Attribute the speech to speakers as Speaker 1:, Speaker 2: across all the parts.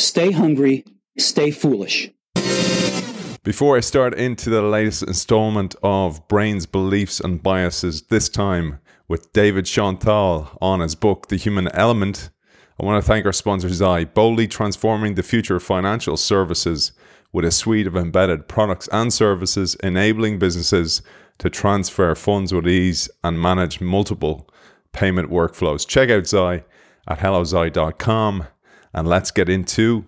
Speaker 1: stay hungry, stay foolish.
Speaker 2: Before I start into the latest installment of Brains, Beliefs, and Biases, this time with David Schonthal on his book, The Human Element, I want to thank our sponsor, Zai, boldly transforming the future of financial services with a suite of embedded products and services, enabling businesses to transfer funds with ease and manage multiple payment workflows. Check out Zai at hellozai.com and let's get into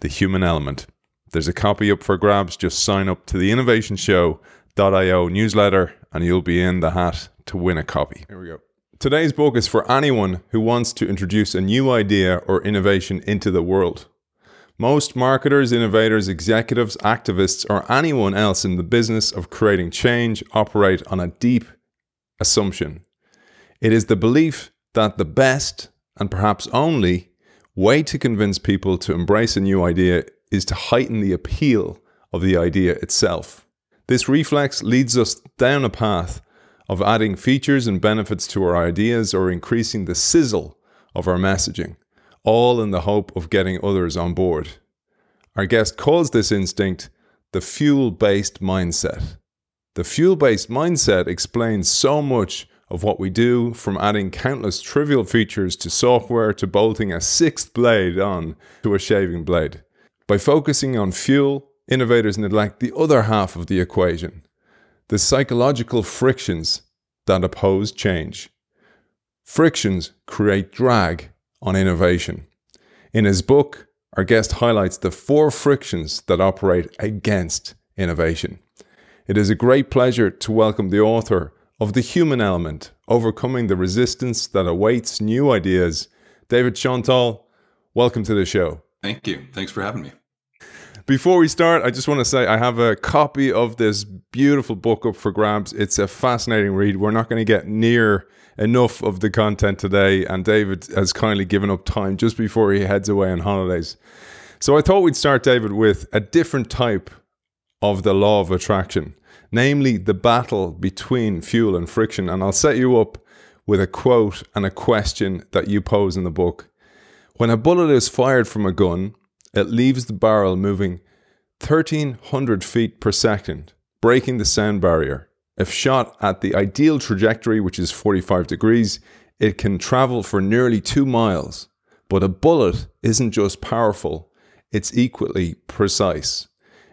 Speaker 2: the human element. There's a copy up for grabs. Just sign up to the innovationshow.io newsletter and you'll be in the hat to win a copy. Here we go. Today's book is for anyone who wants to introduce a new idea or innovation into the world. Most marketers, innovators, executives, activists, or anyone else in the business of creating change operate on a deep assumption. It is the belief that the best, and perhaps only, way to convince people to embrace a new idea is to heighten the appeal of the idea itself. This reflex leads us down a path of adding features and benefits to our ideas or increasing the sizzle of our messaging, all in the hope of getting others on board. Our guest calls this instinct the fuel based mindset. The fuel based mindset explains so much of what we do, from adding countless trivial features to software to bolting a sixth blade on to a shaving blade. By focusing on fuel, innovators neglect the other half of the equation the psychological frictions that oppose change. Frictions create drag on innovation. In his book, our guest highlights the four frictions that operate against innovation. It is a great pleasure to welcome the author of The Human Element Overcoming the Resistance That Awaits New Ideas, David Schonthal. Welcome to the show.
Speaker 3: Thank you. Thanks for having me.
Speaker 2: Before we start, I just want to say I have a copy of this beautiful book up for grabs. It's a fascinating read. We're not going to get near enough of the content today, and David has kindly given up time just before he heads away on holidays. So I thought we'd start, David, with a different type of the law of attraction, namely the battle between fuel and friction. And I'll set you up with a quote and a question that you pose in the book. When a bullet is fired from a gun, it leaves the barrel moving 1300 feet per second, breaking the sound barrier. If shot at the ideal trajectory, which is 45 degrees, it can travel for nearly two miles. But a bullet isn't just powerful, it's equally precise.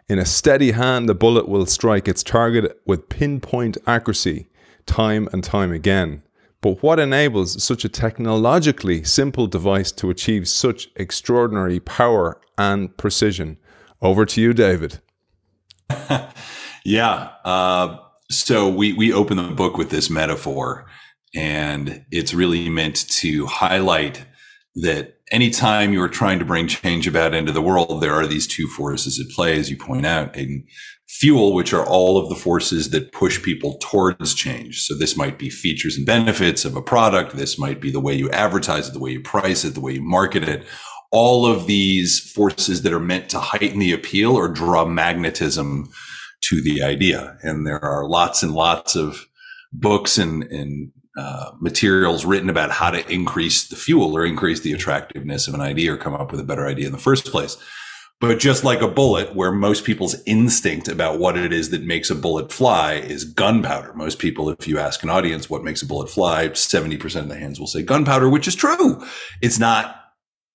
Speaker 2: In a steady hand, the bullet will strike its target with pinpoint accuracy, time and time again. But what enables such a technologically simple device to achieve such extraordinary power and precision? Over to you, David.
Speaker 3: yeah. Uh, so we we open the book with this metaphor, and it's really meant to highlight that anytime you're trying to bring change about into the world, there are these two forces at play, as you point out. And fuel, which are all of the forces that push people towards change. So this might be features and benefits of a product. This might be the way you advertise it, the way you price it, the way you market it. All of these forces that are meant to heighten the appeal or draw magnetism to the idea. And there are lots and lots of books and, and uh, materials written about how to increase the fuel or increase the attractiveness of an idea or come up with a better idea in the first place. But just like a bullet, where most people's instinct about what it is that makes a bullet fly is gunpowder. Most people, if you ask an audience what makes a bullet fly, 70% of the hands will say gunpowder, which is true. It's not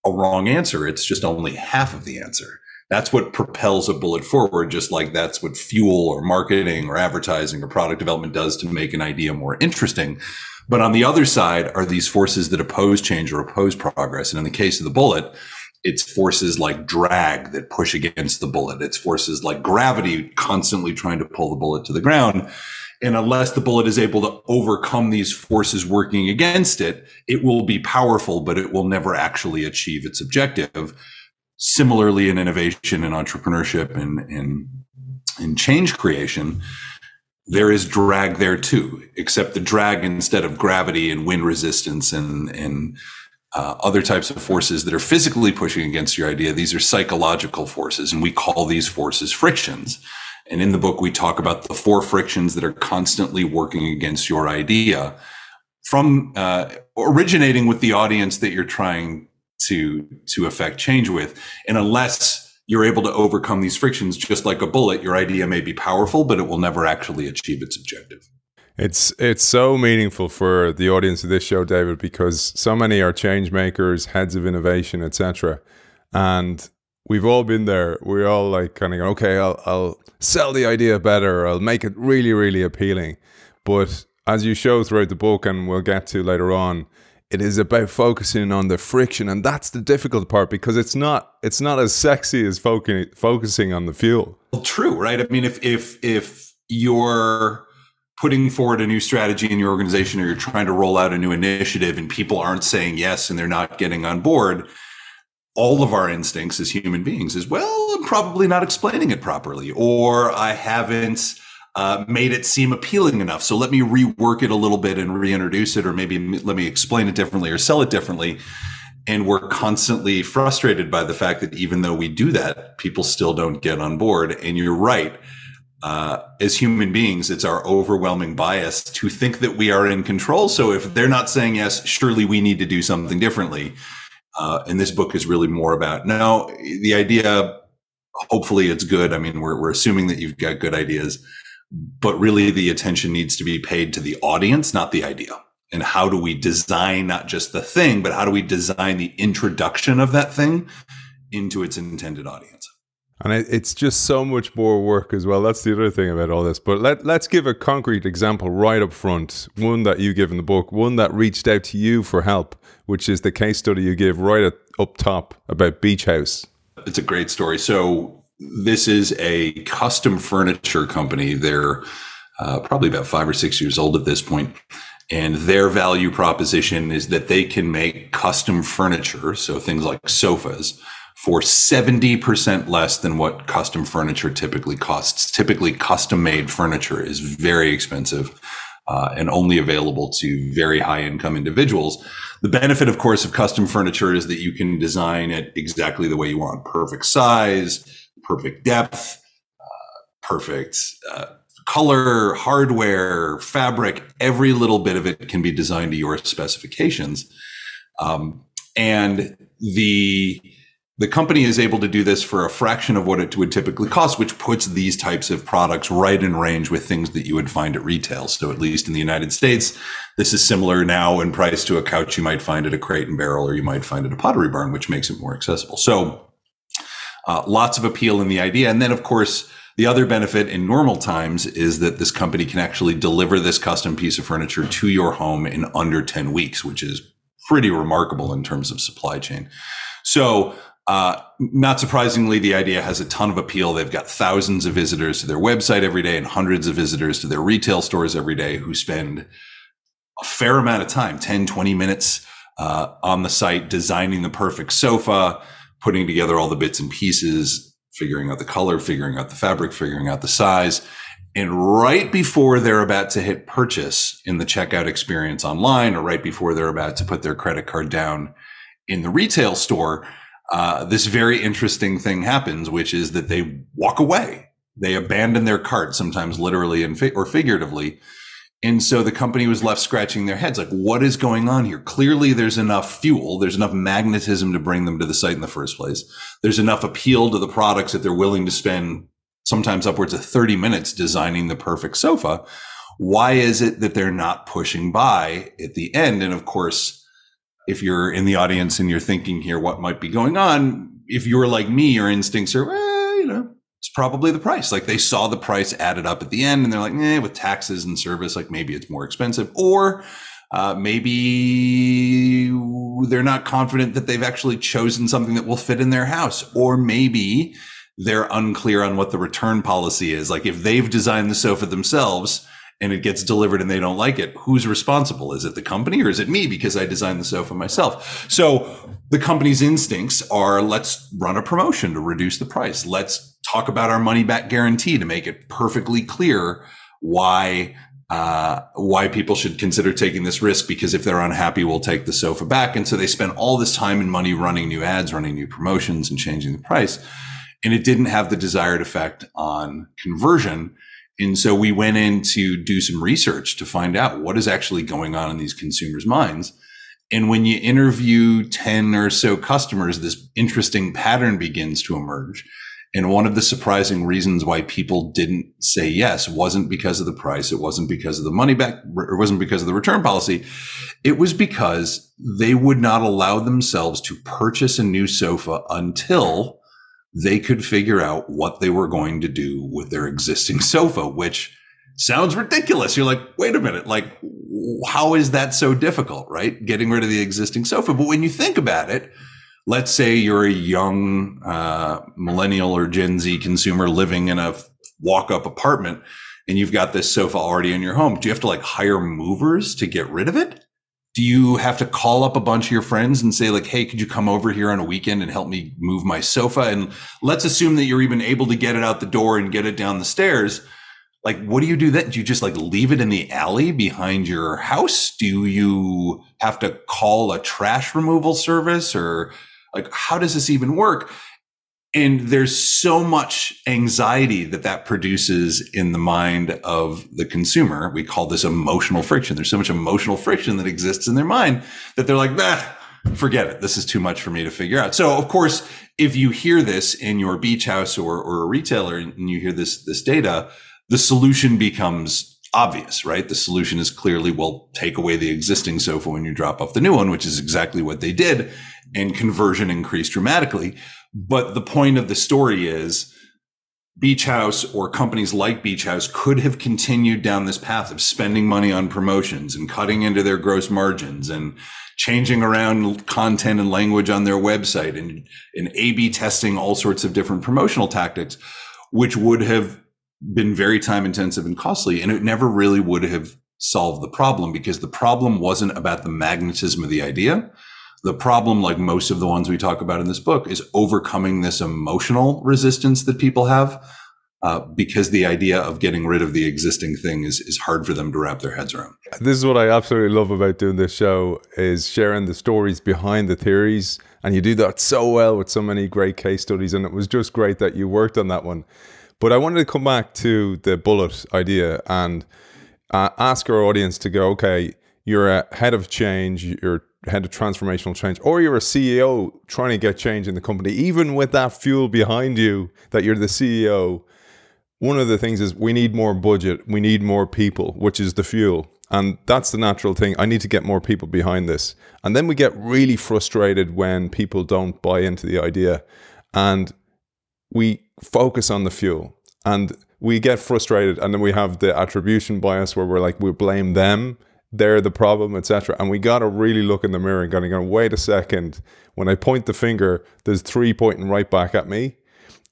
Speaker 3: a wrong answer. It's just only half of the answer. That's what propels a bullet forward, just like that's what fuel or marketing or advertising or product development does to make an idea more interesting. But on the other side are these forces that oppose change or oppose progress. And in the case of the bullet, it's forces like drag that push against the bullet. It's forces like gravity constantly trying to pull the bullet to the ground. And unless the bullet is able to overcome these forces working against it, it will be powerful, but it will never actually achieve its objective. Similarly, in innovation and entrepreneurship and in, in change creation, there is drag there too, except the drag instead of gravity and wind resistance and, and uh, other types of forces that are physically pushing against your idea. These are psychological forces, and we call these forces frictions. And in the book, we talk about the four frictions that are constantly working against your idea from uh, originating with the audience that you're trying to to affect change with. And unless you're able to overcome these frictions just like a bullet, your idea may be powerful, but it will never actually achieve its objective.
Speaker 2: It's it's so meaningful for the audience of this show, David, because so many are change makers, heads of innovation, etc. And we've all been there. We're all like kind of okay, I'll I'll sell the idea better, I'll make it really, really appealing. But as you show throughout the book, and we'll get to later on, it is about focusing on the friction, and that's the difficult part because it's not it's not as sexy as focusing focusing on the fuel.
Speaker 3: Well, true, right? I mean, if if if you're putting forward a new strategy in your organization or you're trying to roll out a new initiative and people aren't saying yes and they're not getting on board all of our instincts as human beings is well i'm probably not explaining it properly or i haven't uh, made it seem appealing enough so let me rework it a little bit and reintroduce it or maybe let me explain it differently or sell it differently and we're constantly frustrated by the fact that even though we do that people still don't get on board and you're right uh, as human beings, it's our overwhelming bias to think that we are in control. So if they're not saying yes, surely we need to do something differently. Uh, and this book is really more about now the idea. Hopefully, it's good. I mean, we're we're assuming that you've got good ideas, but really the attention needs to be paid to the audience, not the idea. And how do we design not just the thing, but how do we design the introduction of that thing into its intended audience?
Speaker 2: And it's just so much more work as well. That's the other thing about all this. But let, let's give a concrete example right up front. One that you give in the book, one that reached out to you for help, which is the case study you give right at, up top about Beach House.
Speaker 3: It's a great story. So, this is a custom furniture company. They're uh, probably about five or six years old at this point. And their value proposition is that they can make custom furniture, so things like sofas, for 70% less than what custom furniture typically costs. Typically, custom made furniture is very expensive uh, and only available to very high income individuals. The benefit, of course, of custom furniture is that you can design it exactly the way you want perfect size, perfect depth, uh, perfect. Uh, color, hardware, fabric, every little bit of it can be designed to your specifications. Um, and the the company is able to do this for a fraction of what it would typically cost, which puts these types of products right in range with things that you would find at retail. So at least in the United States, this is similar now in price to a couch you might find at a crate and barrel or you might find at a pottery barn, which makes it more accessible. So uh, lots of appeal in the idea. And then of course, the other benefit in normal times is that this company can actually deliver this custom piece of furniture to your home in under 10 weeks, which is pretty remarkable in terms of supply chain. So uh, not surprisingly, the idea has a ton of appeal. They've got thousands of visitors to their website every day and hundreds of visitors to their retail stores every day who spend a fair amount of time 10, 20 minutes uh, on the site designing the perfect sofa, putting together all the bits and pieces, figuring out the color, figuring out the fabric, figuring out the size. And right before they're about to hit purchase in the checkout experience online, or right before they're about to put their credit card down in the retail store, uh, this very interesting thing happens, which is that they walk away. They abandon their cart, sometimes literally and fi- or figuratively. And so the company was left scratching their heads like, what is going on here? Clearly, there's enough fuel. There's enough magnetism to bring them to the site in the first place. There's enough appeal to the products that they're willing to spend sometimes upwards of 30 minutes designing the perfect sofa. Why is it that they're not pushing buy at the end? And of course, if you're in the audience and you're thinking here what might be going on, if you're like me, your instincts are, well, it's probably the price. Like they saw the price added up at the end and they're like, eh, with taxes and service, like maybe it's more expensive. Or uh, maybe they're not confident that they've actually chosen something that will fit in their house. Or maybe they're unclear on what the return policy is. Like if they've designed the sofa themselves, and it gets delivered and they don't like it, who's responsible? Is it the company or is it me because I designed the sofa myself? So the company's instincts are let's run a promotion to reduce the price. Let's talk about our money back guarantee to make it perfectly clear why uh, why people should consider taking this risk because if they're unhappy, we'll take the sofa back. And so they spend all this time and money running new ads, running new promotions and changing the price. And it didn't have the desired effect on conversion. And so we went in to do some research to find out what is actually going on in these consumers' minds. And when you interview 10 or so customers, this interesting pattern begins to emerge. And one of the surprising reasons why people didn't say yes wasn't because of the price. It wasn't because of the money back. It wasn't because of the return policy. It was because they would not allow themselves to purchase a new sofa until they could figure out what they were going to do with their existing sofa, which sounds ridiculous. You're like, wait a minute, like, how is that so difficult, right? Getting rid of the existing sofa. But when you think about it, let's say you're a young uh, millennial or Gen Z consumer living in a walk up apartment and you've got this sofa already in your home. Do you have to like hire movers to get rid of it? Do you have to call up a bunch of your friends and say like, Hey, could you come over here on a weekend and help me move my sofa? And let's assume that you're even able to get it out the door and get it down the stairs like what do you do then do you just like leave it in the alley behind your house do you have to call a trash removal service or like how does this even work? And there's so much anxiety that that produces in the mind of the consumer. We call this emotional friction. There's so much emotional friction that exists in their mind that they're like nah forget it. This is too much for me to figure out. So of course if you hear this in your beach house or, or a retailer and you hear this this data the solution becomes obvious, right? The solution is clearly, well, take away the existing sofa when you drop off the new one, which is exactly what they did. And conversion increased dramatically. But the point of the story is Beach House or companies like Beach House could have continued down this path of spending money on promotions and cutting into their gross margins and changing around content and language on their website and, and A B testing all sorts of different promotional tactics, which would have been very time intensive and costly. And it never really would have solved the problem because the problem wasn't about the magnetism of the idea. The problem, like most of the ones we talk about in this book, is overcoming this emotional resistance that people have uh, because the idea of getting rid of the existing thing is, is hard for them to wrap their heads around.
Speaker 2: This is what I absolutely love about doing this show is sharing the stories behind the theories. And you do that so well with so many great case studies. And it was just great that you worked on that one. But I wanted to come back to the bullet idea and uh, ask our audience to go, okay, you're a head of change, you're head of transformational change, or you're a CEO trying to get change in the company, even with that fuel behind you that you're the CEO. One of the things is we need more budget, we need more people, which is the fuel. And that's the natural thing. I need to get more people behind this. And then we get really frustrated when people don't buy into the idea. And we focus on the fuel and we get frustrated and then we have the attribution bias where we're like we blame them they're the problem etc and we got to really look in the mirror and going wait a second. When i point the finger there's three pointing right back at me.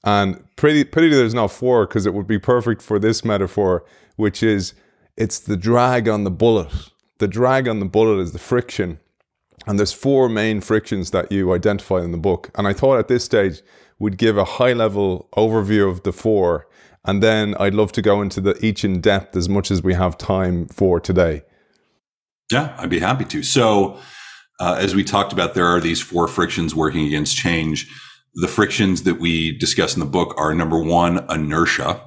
Speaker 2: And pretty pretty there's not four because it would be perfect for this metaphor which is it's the drag on the bullet. The drag on the bullet is the friction. And there's four main frictions that you identify in the book. And i thought at this stage would give a high level overview of the four. And then I'd love to go into the each in depth as much as we have time for today.
Speaker 3: Yeah, I'd be happy to. So, uh, as we talked about, there are these four frictions working against change. The frictions that we discuss in the book are number one, inertia,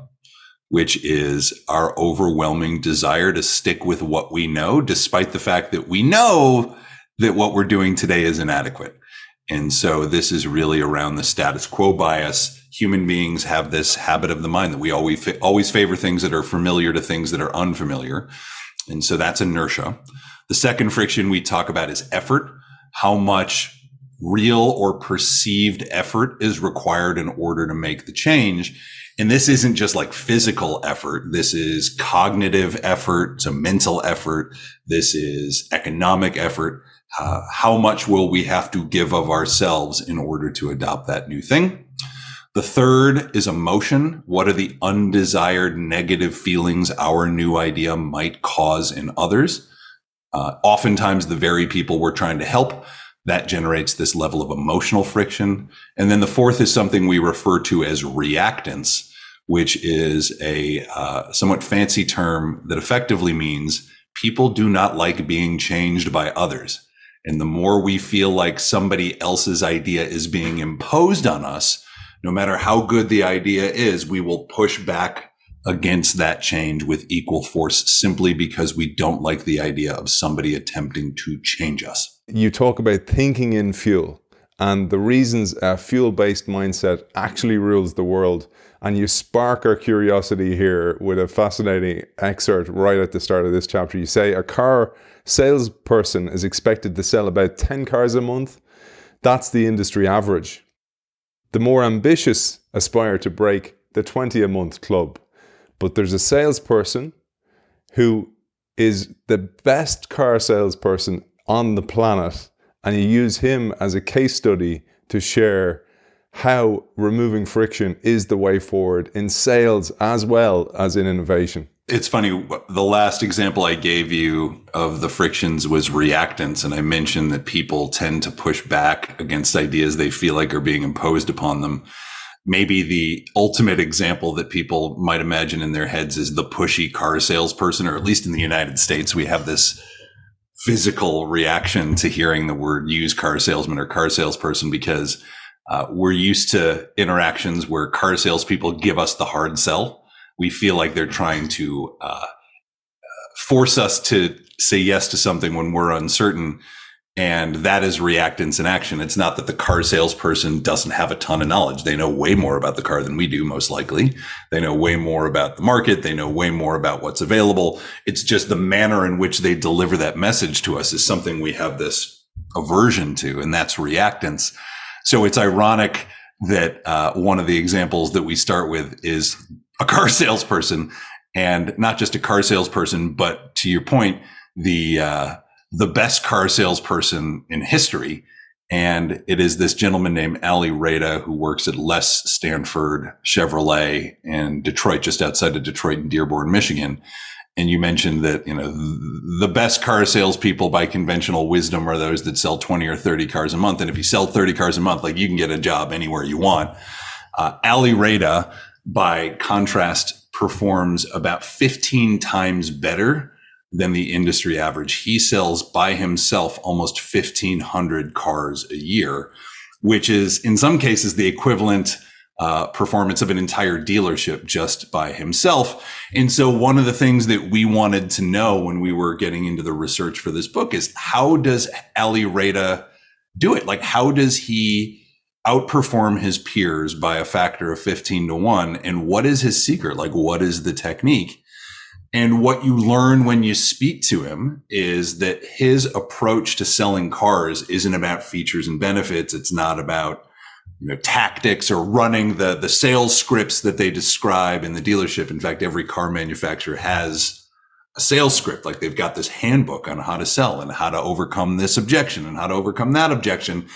Speaker 3: which is our overwhelming desire to stick with what we know, despite the fact that we know that what we're doing today is inadequate. And so this is really around the status quo bias. Human beings have this habit of the mind that we always always favor things that are familiar to things that are unfamiliar. And so that's inertia. The second friction we talk about is effort. How much real or perceived effort is required in order to make the change. And this isn't just like physical effort. This is cognitive effort. It's a mental effort. This is economic effort uh, how much will we have to give of ourselves in order to adopt that new thing? The third is emotion. What are the undesired negative feelings our new idea might cause in others? Uh, oftentimes, the very people we're trying to help, that generates this level of emotional friction. And then the fourth is something we refer to as reactance, which is a uh, somewhat fancy term that effectively means people do not like being changed by others. And the more we feel like somebody else's idea is being imposed on us, no matter how good the idea is, we will push back against that change with equal force simply because we don't like the idea of somebody attempting to change us.
Speaker 2: you talk about thinking in fuel and the reasons a fuel based mindset actually rules the world. And you spark our curiosity here with a fascinating excerpt right at the start of this chapter. You say a car salesperson is expected to sell about 10 cars a month. That's the industry average. The more ambitious aspire to break the 20 a month club. But there's a salesperson who is the best car salesperson on the planet, and you use him as a case study to share how removing friction is the way forward in sales as well as in innovation.
Speaker 3: It's funny. The last example I gave you of the frictions was reactance. And I mentioned that people tend to push back against ideas they feel like are being imposed upon them. Maybe the ultimate example that people might imagine in their heads is the pushy car salesperson, or at least in the United States, we have this physical reaction to hearing the word used car salesman or car salesperson because uh, we're used to interactions where car salespeople give us the hard sell. We feel like they're trying to uh, force us to say yes to something when we're uncertain. And that is reactance in action. It's not that the car salesperson doesn't have a ton of knowledge. They know way more about the car than we do, most likely. They know way more about the market. They know way more about what's available. It's just the manner in which they deliver that message to us is something we have this aversion to, and that's reactance. So it's ironic that uh, one of the examples that we start with is a car salesperson, and not just a car salesperson, but to your point, the uh, the best car salesperson in history. And it is this gentleman named Ali Reda who works at Les Stanford Chevrolet in Detroit, just outside of Detroit in Dearborn, Michigan. And you mentioned that, you know, the best car salespeople by conventional wisdom are those that sell 20 or 30 cars a month. And if you sell 30 cars a month, like you can get a job anywhere you want. Uh, Ali Reda, by contrast, performs about 15 times better than the industry average. He sells by himself almost 1500 cars a year, which is in some cases the equivalent uh, performance of an entire dealership just by himself. And so one of the things that we wanted to know when we were getting into the research for this book is how does Ali Reda do it? Like, how does he outperform his peers by a factor of 15 to one? And what is his secret? Like, what is the technique? And what you learn when you speak to him is that his approach to selling cars isn't about features and benefits. It's not about you know, tactics or running the, the sales scripts that they describe in the dealership. In fact, every car manufacturer has a sales script. Like they've got this handbook on how to sell and how to overcome this objection and how to overcome that objection.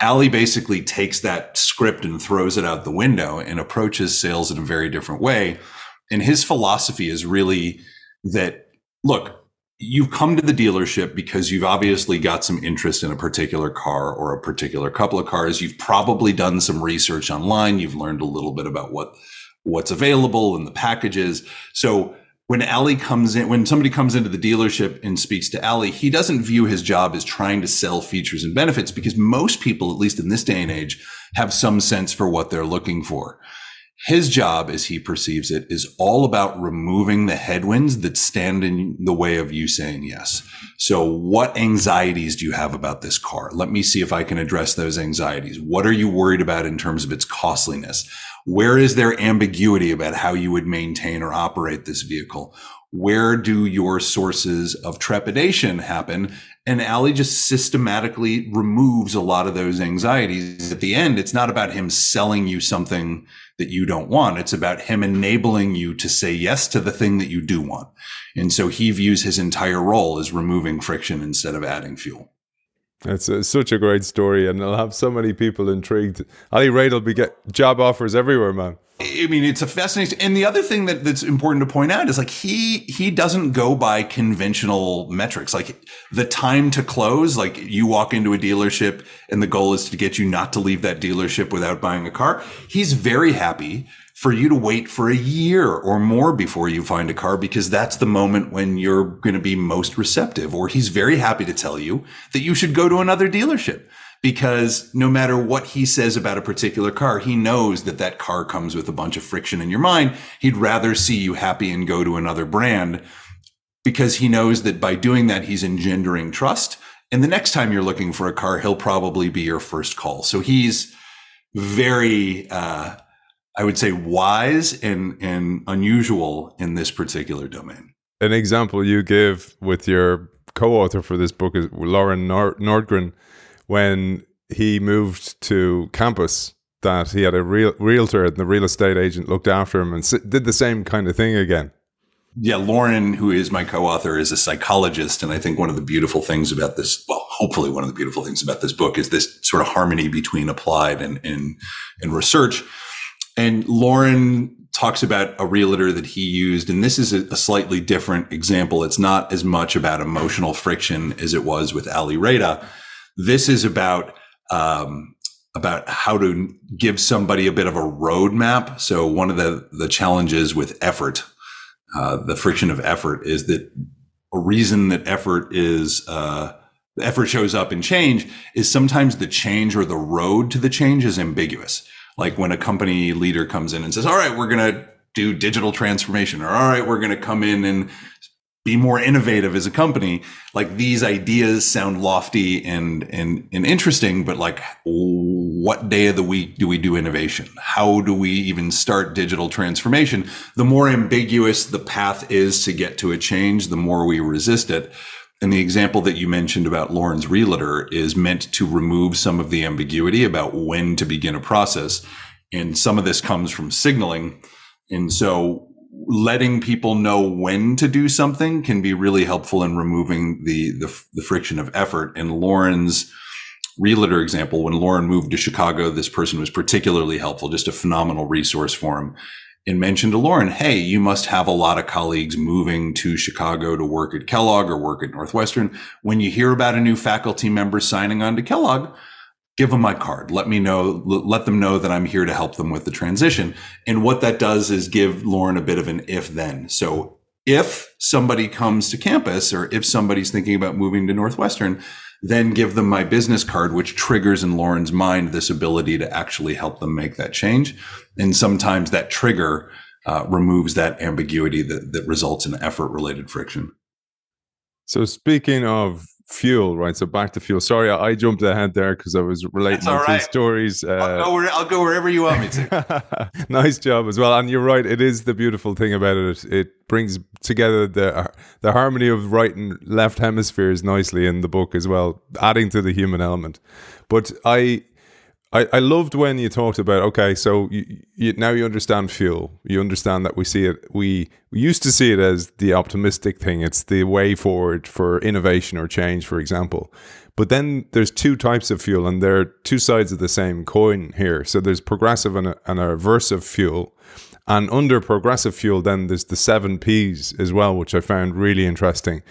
Speaker 3: Ali basically takes that script and throws it out the window and approaches sales in a very different way. And his philosophy is really that, look, you've come to the dealership because you've obviously got some interest in a particular car or a particular couple of cars. You've probably done some research online. You've learned a little bit about what what's available and the packages. So when Ali comes in, when somebody comes into the dealership and speaks to Ali, he doesn't view his job as trying to sell features and benefits because most people, at least in this day and age, have some sense for what they're looking for. His job, as he perceives it, is all about removing the headwinds that stand in the way of you saying yes. So what anxieties do you have about this car? Let me see if I can address those anxieties. What are you worried about in terms of its costliness? Where is there ambiguity about how you would maintain or operate this vehicle? Where do your sources of trepidation happen? And Ali just systematically removes a lot of those anxieties. At the end, it's not about him selling you something that you don't want. It's about him enabling you to say yes to the thing that you do want. And so he views his entire role as removing friction instead of adding fuel.
Speaker 2: It's a, uh, such a great story, and I'll have so many people intrigued. Ali Reda will be get job offers everywhere, man.
Speaker 3: I mean, it's a fascinating. And the other thing that, that's important to point out is like he he doesn't go by conventional metrics. Like the time to close, like you walk into a dealership and the goal is to get you not to leave that dealership without buying a car. He's very happy for you to wait for a year or more before you find a car because that's the moment when you're going to be most receptive. Or he's very happy to tell you that you should go to another dealership because no matter what he says about a particular car, he knows that that car comes with a bunch of friction in your mind. He'd rather see you happy and go to another brand because he knows that by doing that, he's engendering trust And the next time you're looking for a car, he'll probably be your first call. So he's very, uh, I would say, wise and, and unusual in this particular domain.
Speaker 2: An example you give with your co author for this book is Loran Nord- Nordgren when he moved to campus that he had a real realtor and the real estate agent looked after him and did the same kind of thing again.
Speaker 3: Yeah, Loran, who is my co-author, is a psychologist, and I think one of the beautiful things about this, well, hopefully one of the beautiful things about this book is this sort of harmony between applied and and, and research. And Loran talks about a realtor that he used, and this is a, a, slightly different example. It's not as much about emotional friction as it was with Ali Reda. This is about um, about how to give somebody a bit of a roadmap. So one of the the challenges with effort, uh, the friction of effort, is that a reason that effort is uh, effort shows up in change is sometimes the change or the road to the change is ambiguous. Like when a company leader comes in and says, "All right, we're going to do digital transformation," or "All right, we're going to come in and be more innovative as a company like these ideas sound lofty and and and interesting but like what day of the week do we do innovation? How do we even start digital transformation? The more ambiguous the path is to get to a change the more we resist it. And the example that you mentioned about Loran's realtor is meant to remove some of the ambiguity about when to begin a process. And some of this comes from signaling. And so letting people know when to do something can be really helpful in removing the, the, the friction of effort. And Loran's realtor example, when Loran moved to Chicago, this person was particularly helpful, just a phenomenal resource for him. And mentioned to Loran, hey, you must have a lot of colleagues moving to Chicago to work at Kellogg or work at Northwestern. When you hear about a new faculty member signing on to Kellogg, give them my card. Let me know, let them know that I'm here to help them with the transition. And what that does is give Loran a bit of an if then. So if somebody comes to campus or if somebody's thinking about moving to Northwestern, then give them my business card, which triggers in Loran's mind this ability to actually help them make that change. And sometimes that trigger uh, removes that ambiguity that, that results in effort related friction.
Speaker 2: So speaking of fuel, right? So back to fuel. Sorry, I, jumped ahead there because I was relating to right. stories.
Speaker 3: Uh, I'll, go where, I'll, go wherever you want me to.
Speaker 2: nice job as well. And you're right; it is the beautiful thing about it. It brings together the the harmony of right and left hemispheres nicely in the book as well, adding to the human element. But I I, I loved when you talked about okay, so you, you, now you understand fuel. You understand that we see it. We, we used to see it as the optimistic thing. It's the way forward for innovation or change, for example. But then there's two types of fuel, and they're two sides of the same coin here. So there's progressive and, and aversive fuel, and under progressive fuel, then there's the seven P's as well, which I found really interesting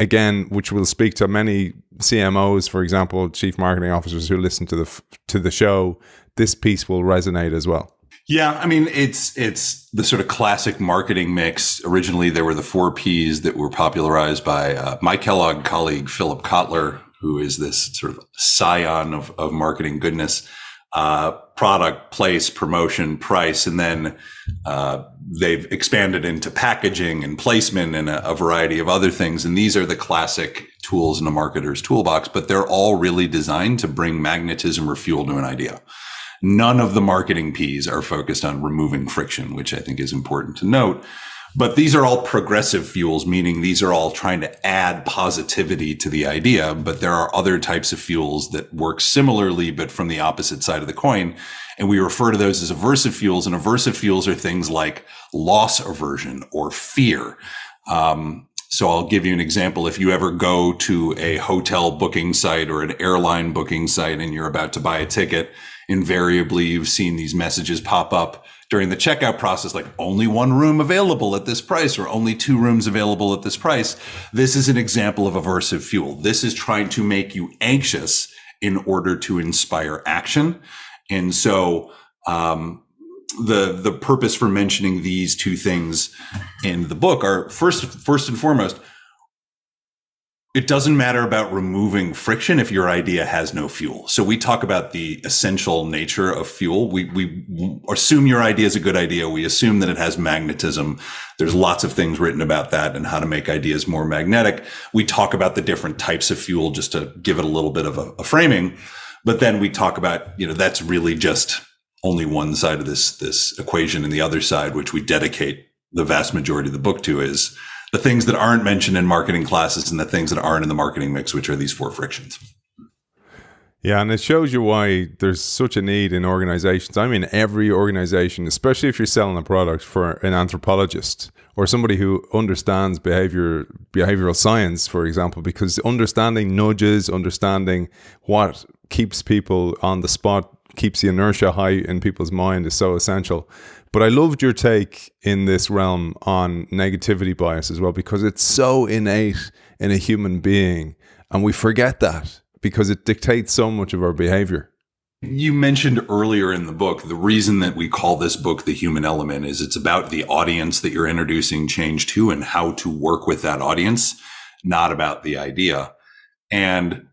Speaker 2: again, which will speak to many CMOs, for example, chief marketing officers who listen to the to the show. This piece will resonate as well.
Speaker 3: Yeah, I mean it's it's the sort of classic marketing mix. Originally, there were the four P's that were popularized by uh, my Kellogg colleague Philip Kotler, who is this sort of scion of, of marketing goodness. Uh, product, place, promotion, price, and then uh, they've expanded into packaging and placement and a, a, variety of other things. And these are the classic tools in a marketer's toolbox, but they're all really designed to bring magnetism or fuel to an idea. None of the marketing P's are focused on removing friction, which I think is important to note. But these are all progressive fuels, meaning these are all trying to add positivity to the idea. But there are other types of fuels that work similarly, but from the opposite side of the coin. And we refer to those as aversive fuels. And aversive fuels are things like loss aversion or fear. Um, so I'll give you an example. If you ever go to a hotel booking site or an airline booking site and you're about to buy a ticket, invariably you've seen these messages pop up during the checkout process, like only one room available at this price or only two rooms available at this price. This is an example of aversive fuel. This is trying to make you anxious in order to inspire action. And so, um, the the purpose for mentioning these two things in the book are first first and foremost it doesn't matter about removing friction if your idea has no fuel. So we talk about the essential nature of fuel. We, we assume your idea is a good idea. We assume that it has magnetism. There's lots of things written about that and how to make ideas more magnetic. We talk about the different types of fuel just to give it a little bit of a, a framing. But then we talk about, you know, that's really just only one side of this, this equation and the other side, which we dedicate the vast majority of the book to is the things that aren't mentioned in marketing classes and the things that aren't in the marketing mix, which are these four frictions.
Speaker 2: Yeah, and it shows you why there's such a need in organizations. I mean, every organization, especially if you're selling a product for an anthropologist or somebody who understands behavior, behavioral science, for example, because understanding nudges, understanding what keeps people on the spot, keeps the inertia high in people's mind is so essential. But I loved your take in this realm on negativity bias as well, because it's so innate in a human being. And we forget that because it dictates so much of our behavior.
Speaker 3: You mentioned earlier in the book the reason that we call this book The Human Element is it's about the audience that you're introducing change to and how to work with that audience, not about the idea. And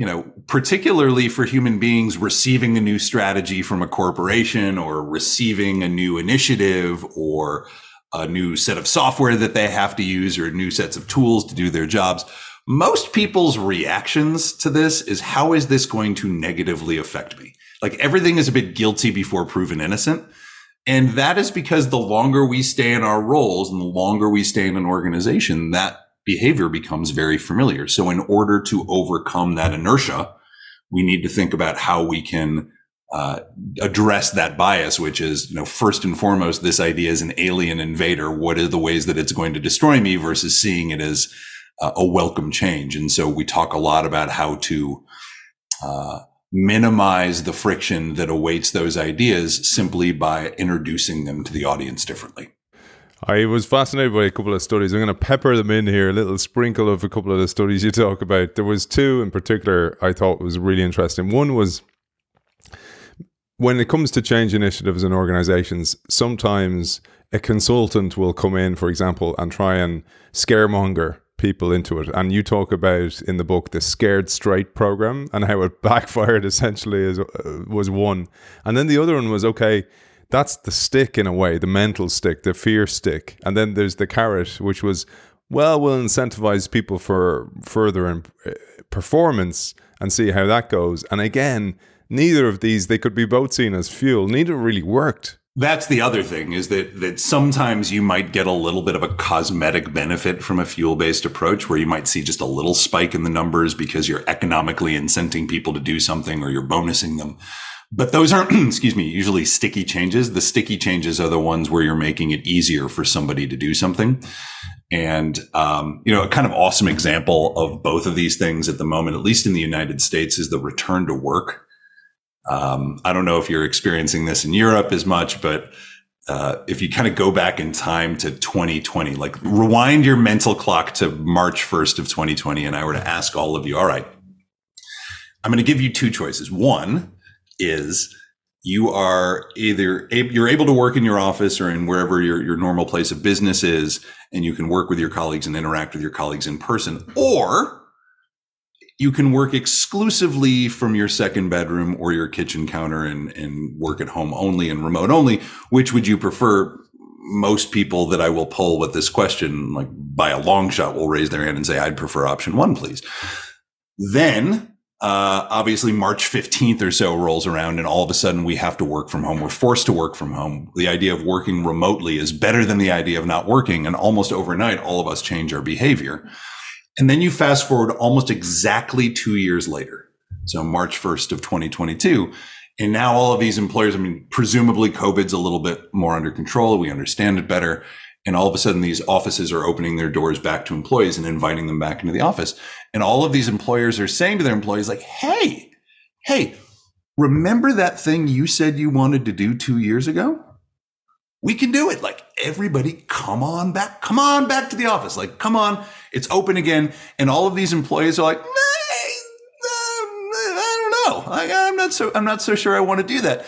Speaker 3: you know, particularly for human beings receiving a new strategy from a corporation or receiving a new initiative or a new set of software that they have to use or new sets of tools to do their jobs. Most people's reactions to this is how is this going to negatively affect me? Like everything is a bit guilty before proven innocent. And that is because the longer we stay in our roles and the longer we stay in an organization, that behavior becomes very familiar. So in order to overcome that inertia, we need to think about how we can uh, address that bias, which is, you know, first and foremost, this idea is an alien invader. What are the ways that it's going to destroy me versus seeing it as uh, a welcome change? And so we talk a lot about how to uh, minimize the friction that awaits those ideas simply by introducing them to the audience differently.
Speaker 2: I was fascinated by a couple of studies. I'm going to pepper them in here, a little sprinkle of a couple of the studies you talk about. There was two in particular I thought was really interesting. One was when it comes to change initiatives in organizations, sometimes a consultant will come in, for example, and try and scaremonger people into it. And you talk about in the book the Scared Straight program and how it backfired essentially as uh, was one. And then the other one was okay, that's the stick in a way, the mental stick, the fear stick. And then there's the carrot, which was, well, we'll incentivize people for further imp- uh, performance and see how that goes. And again, neither of these, they could be both seen as fuel. Neither really worked.
Speaker 3: That's the other thing is that that sometimes you might get a little bit of a cosmetic benefit from a fuel-based approach where you might see just a little spike in the numbers because you're economically incenting people to do something or you're bonusing them. But those aren't, excuse me, usually sticky changes. The sticky changes are the ones where you're making it easier for somebody to do something. And, um, you know, a kind of awesome example of both of these things at the moment, at least in the United States, is the return to work. Um, I don't know if you're experiencing this in Europe as much, but uh, if you kind of go back in time to 2020, like rewind your mental clock to March 1st of 2020, and I were to ask all of you, all right, I'm going to give you two choices. One, is you are either you're able to work in your office or in wherever your, your normal place of business is and you can work with your colleagues and interact with your colleagues in person or you can work exclusively from your second bedroom or your kitchen counter and, and work at home only and remote only. Which would you prefer? Most people that i will poll with this question like by a long shot will raise their hand and say i'd prefer option one please. Then uh, obviously March 15th or so rolls around and all of a sudden we have to work from home. We're forced to work from home. The idea of working remotely is better than the idea of not working. And almost overnight, all of us change our behavior. And then you fast forward almost exactly two years later. So March 1st of 2022. And now all of these employers, I mean, presumably COVID's a little bit more under control. We understand it better. And all of a sudden, these offices are opening their doors back to employees and inviting them back into the office. And all of these employers are saying to their employees, like, hey, hey, remember that thing you said you wanted to do two years ago? We can do it. Like, everybody, come on back, come on back to the office. Like, come on, it's open again. And all of these employees are like, I don't know. Like, I'm not so, I'm not so sure I want to do that.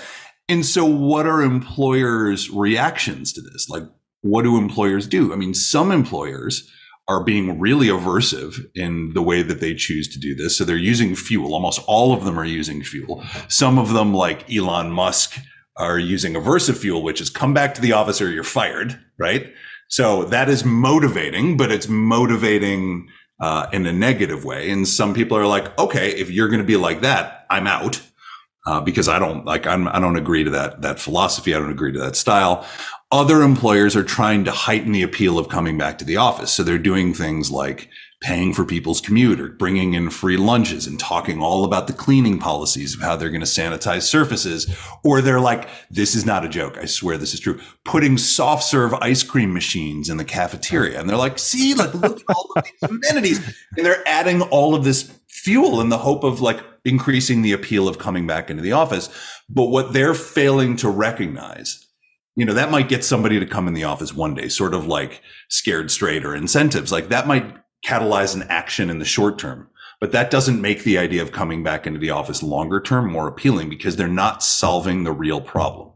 Speaker 3: And so, what are employers' reactions to this? Like, what do employers do? I mean, some employers are being really aversive in the way that they choose to do this. So they're using fuel. Almost all of them are using fuel. Some of them, like Elon Musk, are using aversive fuel, which is come back to the office or you're fired, right? So that is motivating, but it's motivating uh, in a negative way. And some people are like, okay, if you're going to be like that, I'm out. Uh, because I don't like I'm, I don't agree to that that philosophy. I don't agree to that style. Other employers are trying to heighten the appeal of coming back to the office, so they're doing things like paying for people's commute or bringing in free lunches and talking all about the cleaning policies of how they're going to sanitize surfaces. Or they're like, this is not a joke. I swear this is true. Putting soft serve ice cream machines in the cafeteria. And they're like, see, like, look at all of these amenities. And they're adding all of this fuel in the hope of like increasing the appeal of coming back into the office. But what they're failing to recognize you know that might get somebody to come in the office one day sort of like scared straight or incentives like that might catalyze an action in the short term. But that doesn't make the idea of coming back into the office longer term more appealing because they're not solving the real problem.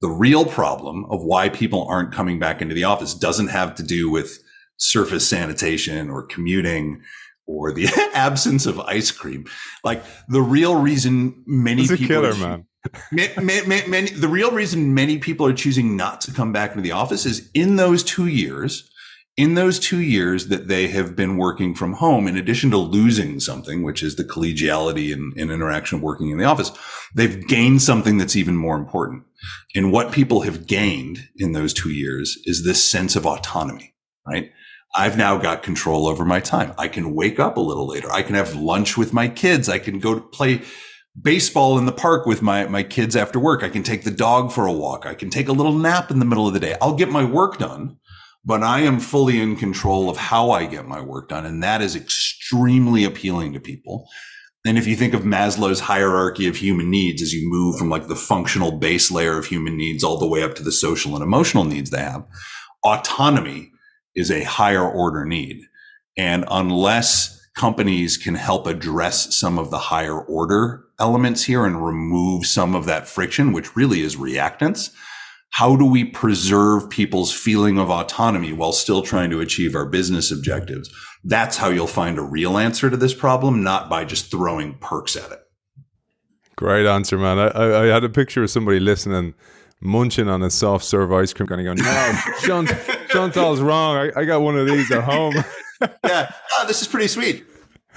Speaker 3: The real problem of why people aren't coming back into the office doesn't have to do with surface sanitation or commuting or the absence of ice cream. Like the real reason many
Speaker 2: it's
Speaker 3: people
Speaker 2: killer, man.
Speaker 3: Many, many, the real reason many people are choosing not to come back into the office is in those two years, in those two years that they have been working from home, in addition to losing something, which is the collegiality and, and, interaction of working in the office, they've gained something that's even more important. And what people have gained in those two years is this sense of autonomy, right? I've now got control over my time. I can wake up a little later. I can have lunch with my kids. I can go to play baseball in the park with my, my kids after work. I can take the dog for a walk. I can take a little nap in the middle of the day. I'll get my work done but I am fully in control of how I get my work done. And that is extremely appealing to people. And if you think of Maslow's hierarchy of human needs as you move from like the functional base layer of human needs all the way up to the social and emotional needs they have, autonomy is a higher order need. And unless companies can help address some of the higher order elements here and remove some of that friction, which really is reactance, how do we preserve people's feeling of autonomy while still trying to achieve our business objectives? That's how you'll find a real answer to this problem, not by just throwing perks at it.
Speaker 2: Great answer, man. I, I, I had a picture of somebody listening, munching on a soft serve ice cream, kind of going, "No, Schonthal's wrong. I, I got one of these at home."
Speaker 3: yeah, oh, this is pretty sweet.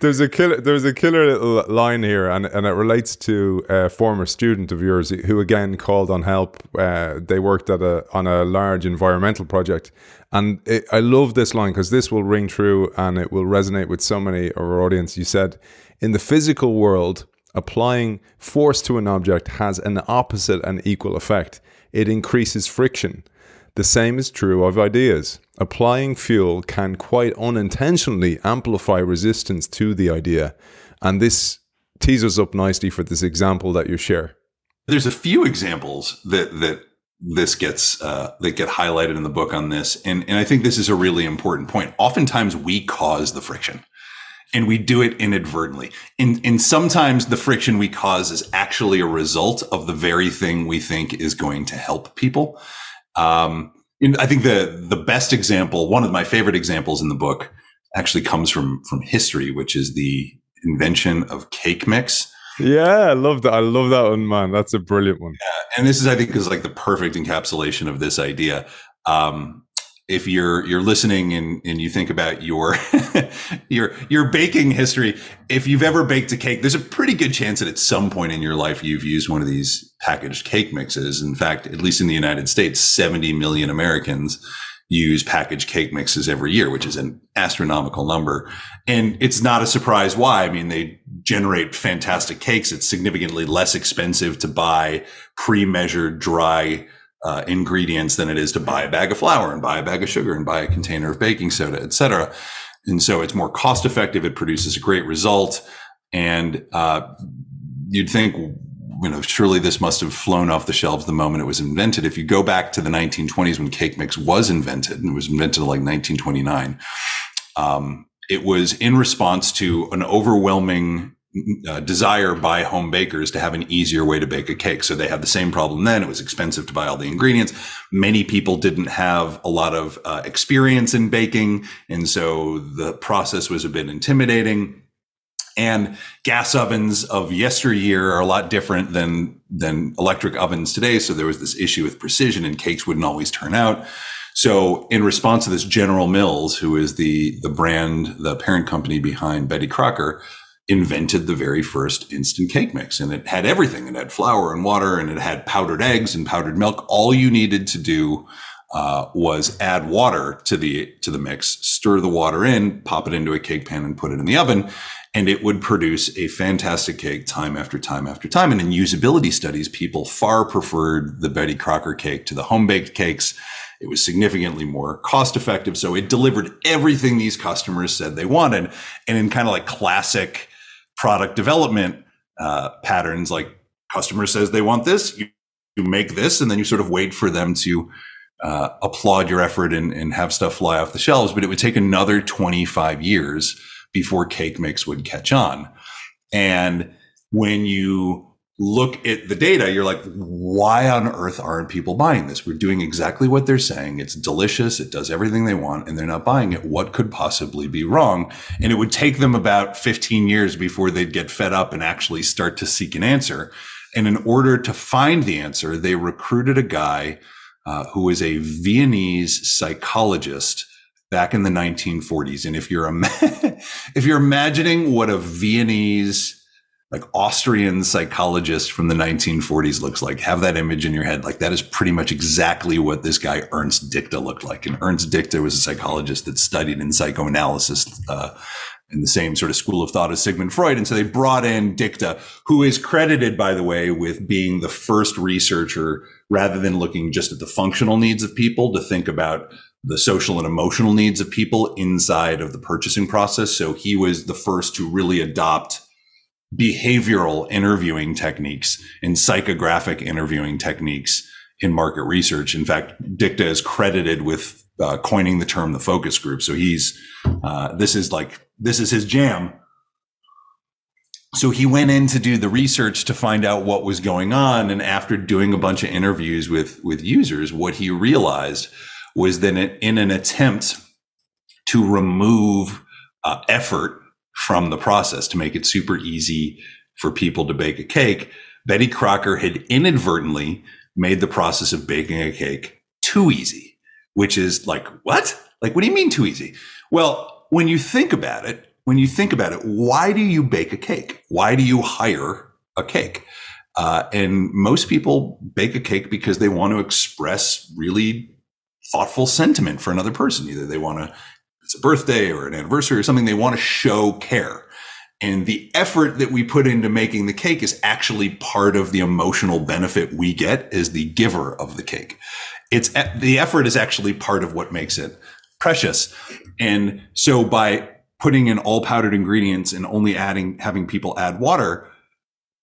Speaker 2: There's a killer there's a killer little line here and, and it relates to a former student of yours who again called on help. Uh, they worked at a on a large environmental project. And it, i love this line because this will ring true and it will resonate with so many of our audience. You said in the physical world applying force to an object has an opposite and equal effect. It increases friction the same is true of ideas. Applying fuel can quite unintentionally amplify resistance to the idea. And this teases us up nicely for this example that you share.
Speaker 3: There's a few examples that that this gets uh, that get highlighted in the book on this, and and I think this is a really important point. Oftentimes, we cause the friction, and we do it inadvertently. And and sometimes the friction we cause is actually a result of the very thing we think is going to help people. Um, I think the the best example, one of my favorite examples in the book, actually comes from from history, which is the invention of cake mix.
Speaker 2: Yeah, I love that. I love that one, man. That's a brilliant one.
Speaker 3: Yeah, and this is, I think, is like the perfect encapsulation of this idea. Um, if you're you're listening and, and you think about your your your baking history, if you've ever baked a cake, there's a pretty good chance that at some point in your life you've used one of these packaged cake mixes. In fact, at least in the United States, 70 million Americans use packaged cake mixes every year, which is an astronomical number. And it's not a surprise why. I mean, they generate fantastic cakes. It's significantly less expensive to buy pre-measured dry uh, ingredients than it is to buy a bag of flour and buy a bag of sugar and buy a container of baking soda, et cetera. And so it's more cost effective. It produces a great result. And uh, you'd think, you know, surely this must have flown off the shelves the moment it was invented. If you go back to the 1920s when cake mix was invented, and it was invented in like 1929, um, it was in response to an overwhelming uh, desire by home bakers to have an easier way to bake a cake. So they had the same problem then. It was expensive to buy all the ingredients. Many people didn't have a lot of uh, experience in baking. And so the process was a bit intimidating. And gas ovens of yesteryear are a lot different than, than electric ovens today. So there was this issue with precision and cakes wouldn't always turn out. So in response to this, General Mills, who is the, the brand, the parent company behind Betty Crocker, invented the very first instant cake mix and it had everything. It had flour and water and it had powdered eggs and powdered milk. All you needed to do uh, was add water to the to the mix, stir the water in, pop it into a cake pan, and put it in the oven, and it would produce a fantastic cake time after time after time. And in usability studies, people far preferred the Betty Crocker cake to the home baked cakes. It was significantly more cost effective, so it delivered everything these customers said they wanted. And in kind of like classic product development uh, patterns like customer says they want this you, you, make this and then you sort of wait for them to uh, applaud your effort and, and have stuff fly off the shelves. But it would take another 25 years before cake mix would catch on. And when you look at the data, you're like, why on earth aren't people buying this? We're doing exactly what they're saying. It's delicious. It does everything they want and they're not buying it. What could possibly be wrong? And it would take them about 15 years before they'd get fed up and actually start to seek an answer. And in order to find the answer, they recruited a guy uh, who was a Viennese psychologist back in the 1940s. And if you're, Im- if you're imagining what a Viennese like Austrian psychologist from the 1940s looks like. Have that image in your head. Like that is pretty much exactly what this guy Ernst Dichter looked like. And Ernst Dichter was a psychologist that studied in psychoanalysis uh, in the same sort of school of thought as Sigmund Freud. And so they brought in Dichter, who is credited, by the way, with being the first researcher rather than looking just at the functional needs of people to think about the social and emotional needs of people inside of the purchasing process. So he was the first to really adopt behavioral interviewing techniques and psychographic interviewing techniques in market research. In fact, Dichter is credited with uh, coining the term the focus group. So he's, uh, this is like, this is his jam. So he went in to do the research to find out what was going on. And after doing a bunch of interviews with, with users, what he realized was that in an attempt to remove uh, effort from the process to make it super easy for people to bake a cake. Betty Crocker had inadvertently made the process of baking a cake too easy, which is like, what? Like, what do you mean too easy? Well, when you think about it, when you think about it, why do you bake a cake? Why do you hire a cake? Uh, and most people bake a cake because they want to express really thoughtful sentiment for another person. Either they want to it's a birthday or an anniversary or something, they want to show care. And the effort that we put into making the cake is actually part of the emotional benefit we get as the giver of the cake. It's the effort is actually part of what makes it precious. And so by putting in all powdered ingredients and only adding, having people add water,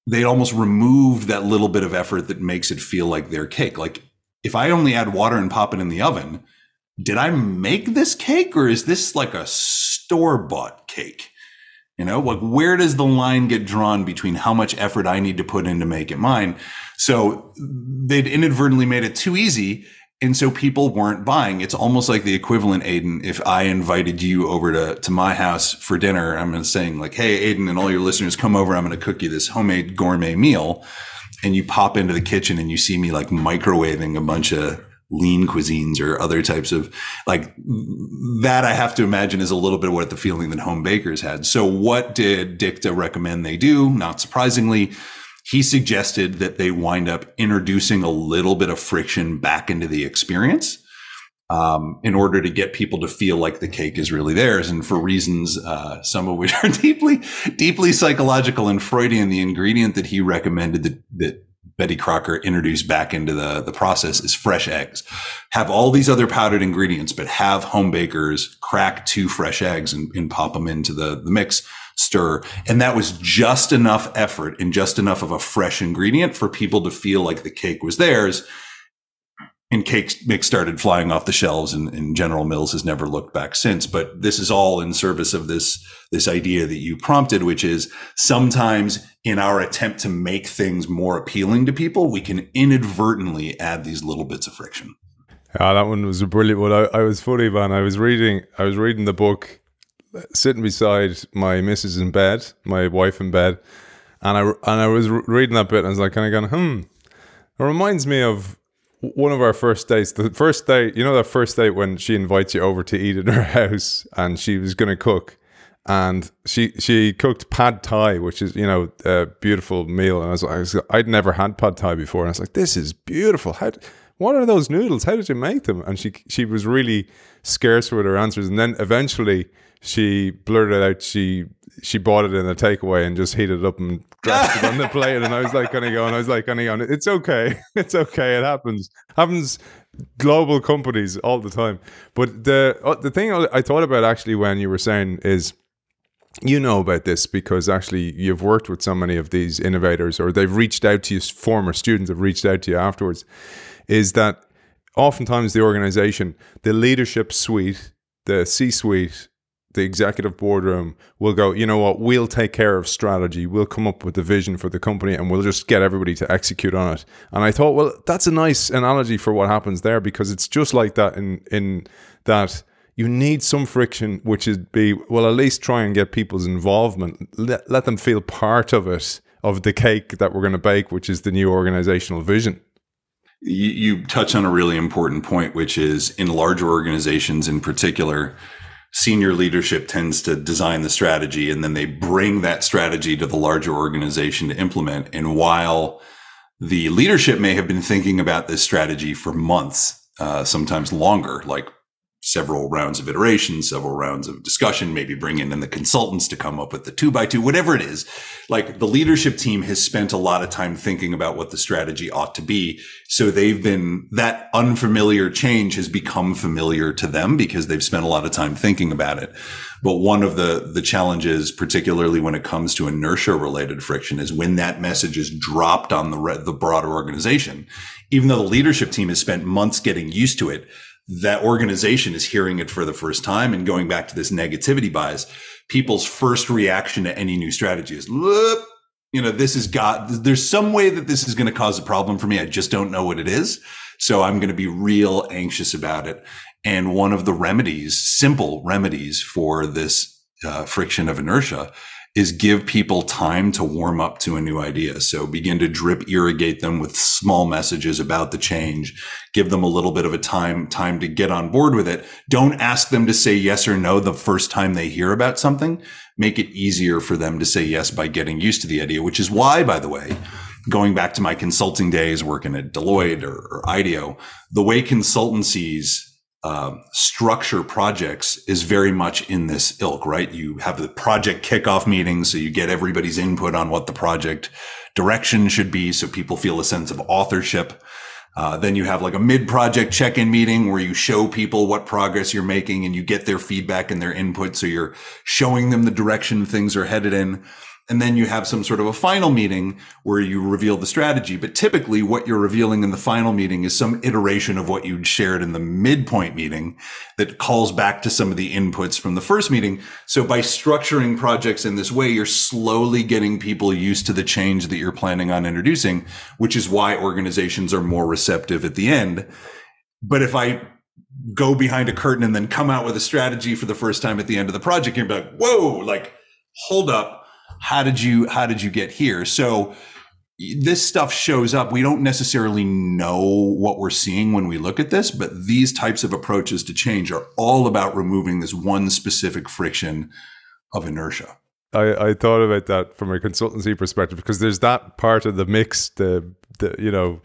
Speaker 3: they almost removed that little bit of effort that makes it feel like their cake. Like if I only add water and pop it in the oven, did I make this cake or is this like a store bought cake? You know, like where does the line get drawn between how much effort I need to put in to make it mine? So they'd inadvertently made it too easy. And so people weren't buying. It's almost like the equivalent, Aiden, if I invited you over to, to my house for dinner, I'm saying like, Hey, Aiden and all your listeners come over. I'm going to cook you this homemade gourmet meal. And you pop into the kitchen and you see me like microwaving a bunch of lean cuisines or other types of like that I have to imagine is a little bit of what the feeling that home bakers had. So what did Dichter recommend they do? Not surprisingly, he suggested that they wind up introducing a little bit of friction back into the experience. Um, in order to get people to feel like the cake is really theirs. And for reasons, uh, some of which are deeply, deeply psychological and Freudian, the ingredient that he recommended that, that Betty Crocker introduced back into the, the process is fresh eggs. Have all these other powdered ingredients, but have home bakers crack two fresh eggs and, and pop them into the, the mix, stir. And that was just enough effort and just enough of a fresh ingredient for people to feel like the cake was theirs. And cake mix started flying off the shelves and, and, general mills has never looked back since. But this is all in service of this this idea that you prompted which is sometimes in our attempt to make things more appealing to people we can inadvertently add these little bits of friction.
Speaker 2: Yeah that one was a brilliant one. I, I was funny man. I was reading i was reading the book sitting beside my missus in bed my wife in bed and i and i was reading that bit and i was like kind of going hmm. It reminds me of one of our first dates, the first date, you know, that first date when she invites you over to eat in her house and she was going to cook and she she cooked pad thai, which is, you know, a beautiful meal. And I was, I was I'd never had pad thai before. And I was like, this is beautiful. How, what are those noodles? How did you make them? And she, she was really scarce with her answers. And then eventually she blurted out she she bought it in a takeaway and just heated it up and dropped it on the plate. And I was like, of going, I was like, of going, it's okay. It's okay. It happens. Happens global companies all the time. But the, uh, the thing I thought about actually when you were saying is, you know about this because actually you've worked with so many of these innovators or they've reached out to you, former students have reached out to you afterwards, is that oftentimes the organization, the leadership suite, the C suite the executive boardroom will go, you know what, we'll take care of strategy. We'll come up with the vision for the company and we'll just get everybody to execute on it. And I thought, well, that's a nice analogy for what happens there because it's just like that in in that you need some friction, which is be well, at least try and get people's involvement. Let, let them feel part of it, of the cake that we're going to bake, which is the new organizational vision.
Speaker 3: You, you touch on a really important point, which is in larger organizations in particular, senior leadership tends to design the strategy and then they bring that strategy to the larger organization to implement. And while the leadership may have been thinking about this strategy for months, uh, sometimes longer, like several rounds of iteration, several rounds of discussion, maybe bringing in the consultants to come up with the two by two, whatever it is. Like the leadership team has spent a lot of time thinking about what the strategy ought to be. So they've been, that unfamiliar change has become familiar to them because they've spent a lot of time thinking about it. But one of the, the challenges, particularly when it comes to inertia related friction is when that message is dropped on the, the broader organization, even though the leadership team has spent months getting used to it, that organization is hearing it for the first time and going back to this negativity bias, people's first reaction to any new strategy is, Look, you know, this has got, there's some way that this is going to cause a problem for me. I just don't know what it is. So I'm going to be real anxious about it. And one of the remedies, simple remedies for this uh, friction of inertia is give people time to warm up to a new idea. So begin to drip irrigate them with small messages about the change. Give them a little bit of a time, time to get on board with it. Don't ask them to say yes or no the first time they hear about something. Make it easier for them to say yes by getting used to the idea, which is why, by the way, going back to my consulting days working at Deloitte or, or IDEO, the way consultancies uh, structure projects is very much in this ilk, right? You have the project kickoff meeting, so you get everybody's input on what the project direction should be, so people feel a sense of authorship. Uh, then you have like a mid-project check-in meeting where you show people what progress you're making and you get their feedback and their input, so you're showing them the direction things are headed in and then you have some sort of a final meeting where you reveal the strategy. But typically what you're revealing in the final meeting is some iteration of what you'd shared in the midpoint meeting that calls back to some of the inputs from the first meeting. So by structuring projects in this way, you're slowly getting people used to the change that you're planning on introducing, which is why organizations are more receptive at the end. But if I go behind a curtain and then come out with a strategy for the first time at the end of the project, you're like, whoa, like, hold up how did you how did you get here? So this stuff shows up. We don't necessarily know what we're seeing when we look at this but these types of approaches to change are all about removing this one specific friction of inertia.
Speaker 2: I, I thought about that from a consultancy perspective because there's that part of the mix the, the you know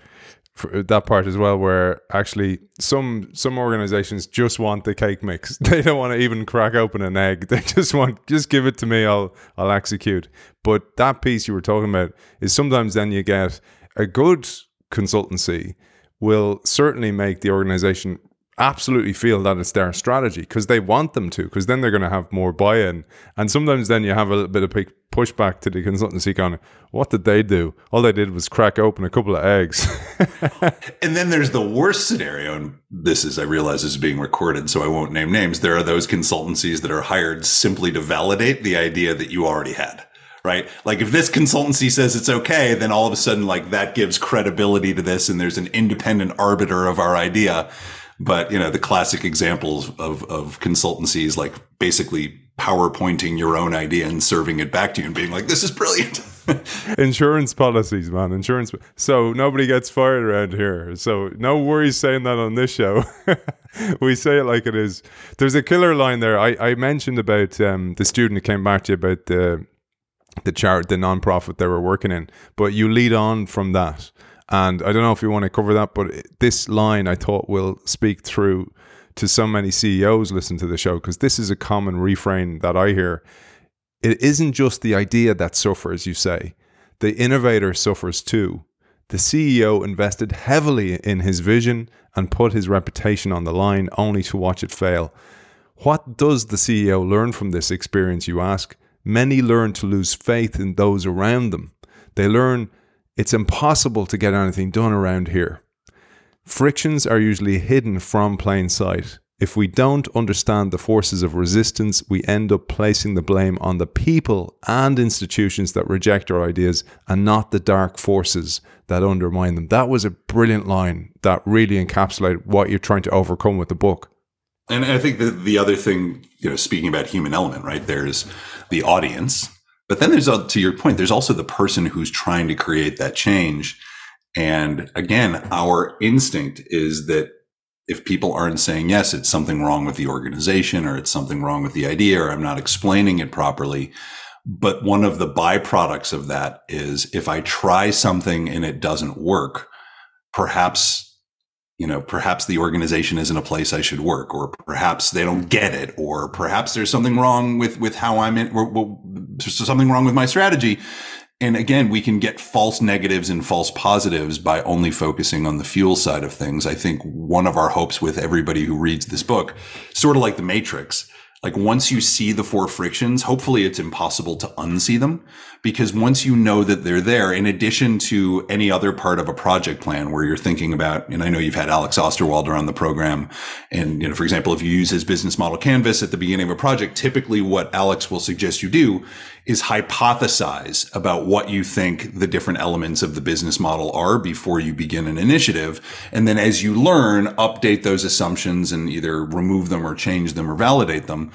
Speaker 2: that part as well where actually some some organizations just want the cake mix. They don't want to even crack open an egg. They just want just give it to me i'll i'll execute. But that piece you were talking about is sometimes then you get a good consultancy will certainly make the organization absolutely feel that it's their strategy because they want them to because then they're going to have more buy-in and sometimes then you have a little bit of pushback to the consultancy going what did they do all they did was crack open a couple of eggs
Speaker 3: and then there's the worst scenario and this is i realize this is being recorded so i won't name names there are those consultancies that are hired simply to validate the idea that you already had right? Like if this consultancy says it's okay, then all of a sudden like that gives credibility to this and there's an independent arbiter of our idea. But you know, the classic examples of, of consultancies like basically PowerPointing your own idea and serving it back to you and being like, this is brilliant.
Speaker 2: insurance policies, man. Insurance. So nobody gets fired around here. So no worries saying that on this show. we say it like it is. There's a killer line there. I, I mentioned about um, the student who came back to you about the the charity, the non-profit they were working in. But you lead on from that, and I don't know if you want to cover that, but this line I thought will speak through to so many CEOs listen to the show because this is a common refrain that I hear. It isn't just the idea that suffers, you say. The innovator suffers too. The CEO invested heavily in his vision and put his reputation on the line only to watch it fail. What does the CEO learn from this experience, you ask? Many learn to lose faith in those around them. They learn it's impossible to get anything done around here. Frictions are usually hidden from plain sight. If we don't understand the forces of resistance, we end up placing the blame on the people and institutions that reject our ideas and not the dark forces that undermine them. That was a brilliant line that really encapsulated what you're trying to overcome with the book.
Speaker 3: And I think that the other thing, you know, speaking about human element, right? There's the audience, but then there's, uh, to your point, there's also the person who's trying to create that change. And again, our instinct is that if people aren't saying yes, it's something wrong with the organization or it's something wrong with the idea or I'm not explaining it properly. But one of the byproducts of that is if I try something and it doesn't work, perhaps you know, perhaps the organization isn't a place I should work, or perhaps they don't get it, or perhaps there's something wrong with, with how I'm in, or, something wrong with my strategy. And again, we can get false negatives and false positives by only focusing on the fuel side of things. I think one of our hopes with everybody who reads this book, sort of like the Matrix, like once you see the four frictions, hopefully it's impossible to unsee them because once you know that they're there, in addition to any other part of a project plan where you're thinking about, and I know you've had Alex Osterwalder on the program. And, you know, for example, if you use his business model canvas at the beginning of a project, typically what Alex will suggest you do is hypothesize about what you think the different elements of the business model are before you begin an initiative. And then as you learn, update those assumptions and either remove them or change them or validate them.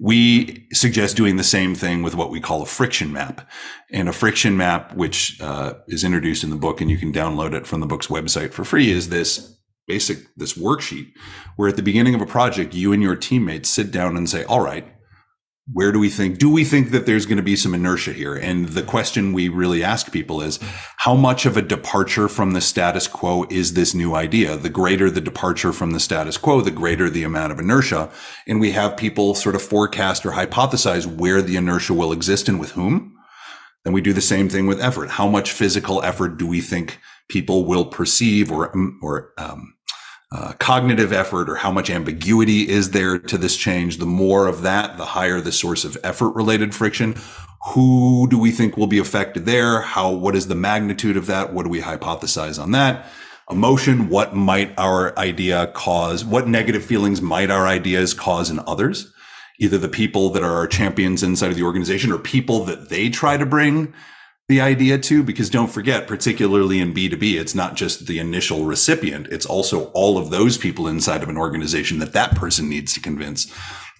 Speaker 3: We suggest doing the same thing with what we call a friction map. And a friction map, which uh, is introduced in the book and you can download it from the book's website for free, is this basic, this worksheet where at the beginning of a project, you and your teammates sit down and say, all right, where do we think do we think that there's going to be some inertia here? And the question we really ask people is how much of a departure from the status quo is this new idea? The greater the departure from the status quo the greater the amount of inertia. And we have people sort of forecast or hypothesize where the inertia will exist and with whom. Then we do the same thing with effort. How much physical effort do we think people will perceive or or um, uh, cognitive effort or how much ambiguity is there to this change, the more of that, the higher the source of effort related friction. Who do we think will be affected there? How, what is the magnitude of that? What do we hypothesize on that? Emotion, what might our idea cause? What negative feelings might our ideas cause in others? Either the people that are our champions inside of the organization or people that they try to bring the idea too, because don't forget, particularly in B2B, it's not just the initial recipient. It's also all of those people inside of an organization that that person needs to convince.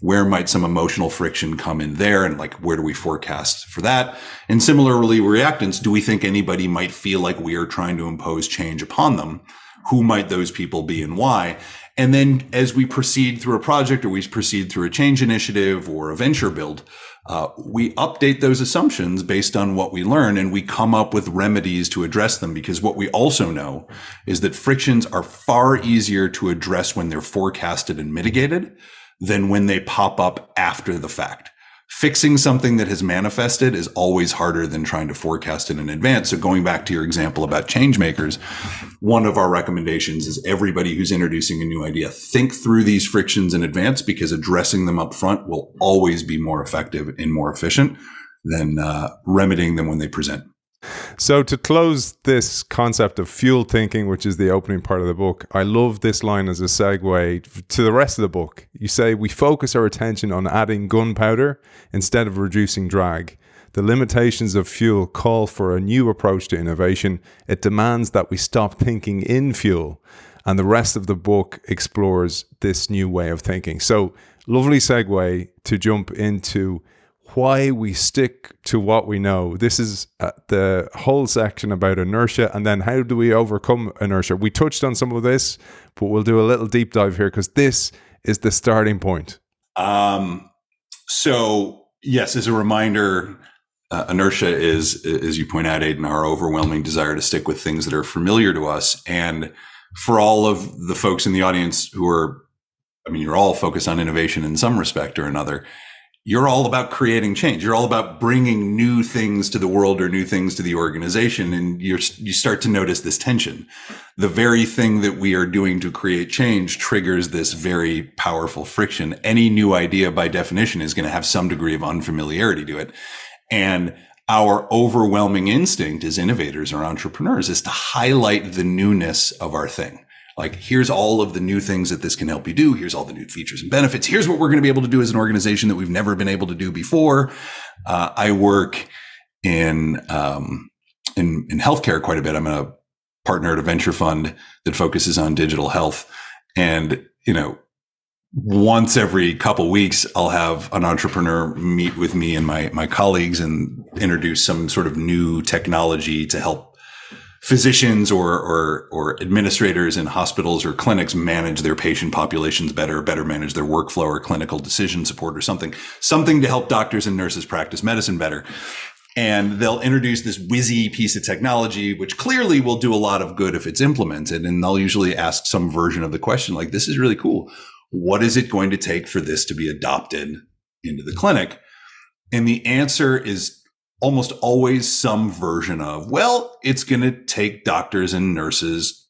Speaker 3: Where might some emotional friction come in there? And like, where do we forecast for that? And similarly, reactance, do we think anybody might feel like we are trying to impose change upon them? Who might those people be and why? And then as we proceed through a project or we proceed through a change initiative or a venture build, uh, we update those assumptions based on what we learn and we come up with remedies to address them because what we also know is that frictions are far easier to address when they're forecasted and mitigated than when they pop up after the fact. Fixing something that has manifested is always harder than trying to forecast it in advance. So going back to your example about change makers, one of our recommendations is everybody who's introducing a new idea, think through these frictions in advance because addressing them up front will always be more effective and more efficient than uh, remedying them when they present.
Speaker 2: So, to close this concept of fuel thinking, which is the opening part of the book, I love this line as a segue to the rest of the book. You say, We focus our attention on adding gunpowder instead of reducing drag. The limitations of fuel call for a new approach to innovation. It demands that we stop thinking in fuel. And the rest of the book explores this new way of thinking. So, lovely segue to jump into why we stick to what we know. This is uh, the whole section about inertia, and then how do we overcome inertia? We touched on some of this, but we'll do a little deep dive here because this is the starting point. Um,
Speaker 3: so, yes, as a reminder, uh, inertia is, as you point out, Aidan, our overwhelming desire to stick with things that are familiar to us. And for all of the folks in the audience who are, I mean, you're all focused on innovation in some respect or another you're all about creating change. You're all about bringing new things to the world or new things to the organization. And you you start to notice this tension. The very thing that we are doing to create change triggers this very powerful friction. Any new idea by definition is going to have some degree of unfamiliarity to it. And our overwhelming instinct as innovators or entrepreneurs is to highlight the newness of our thing like here's all of the new things that this can help you do. Here's all the new features and benefits. Here's what we're going to be able to do as an organization that we've never been able to do before. Uh, i work in um, in in healthcare quite a bit. I'm a partner at a venture fund that focuses on digital health. And you know once every couple weeks i'll have an entrepreneur meet with me and my my colleagues and introduce some sort of new technology to help physicians or, or, or administrators in hospitals or clinics manage their patient populations better, better manage their workflow or clinical decision support or something, something to help doctors and nurses practice medicine better. And they'll introduce this whizzy piece of technology, which clearly will do a lot of good if it's implemented. And they'll usually ask some version of the question like, this is really cool. What is it going to take for this to be adopted into the clinic? And the answer is almost always some version of, well, it's going to take doctors and nurses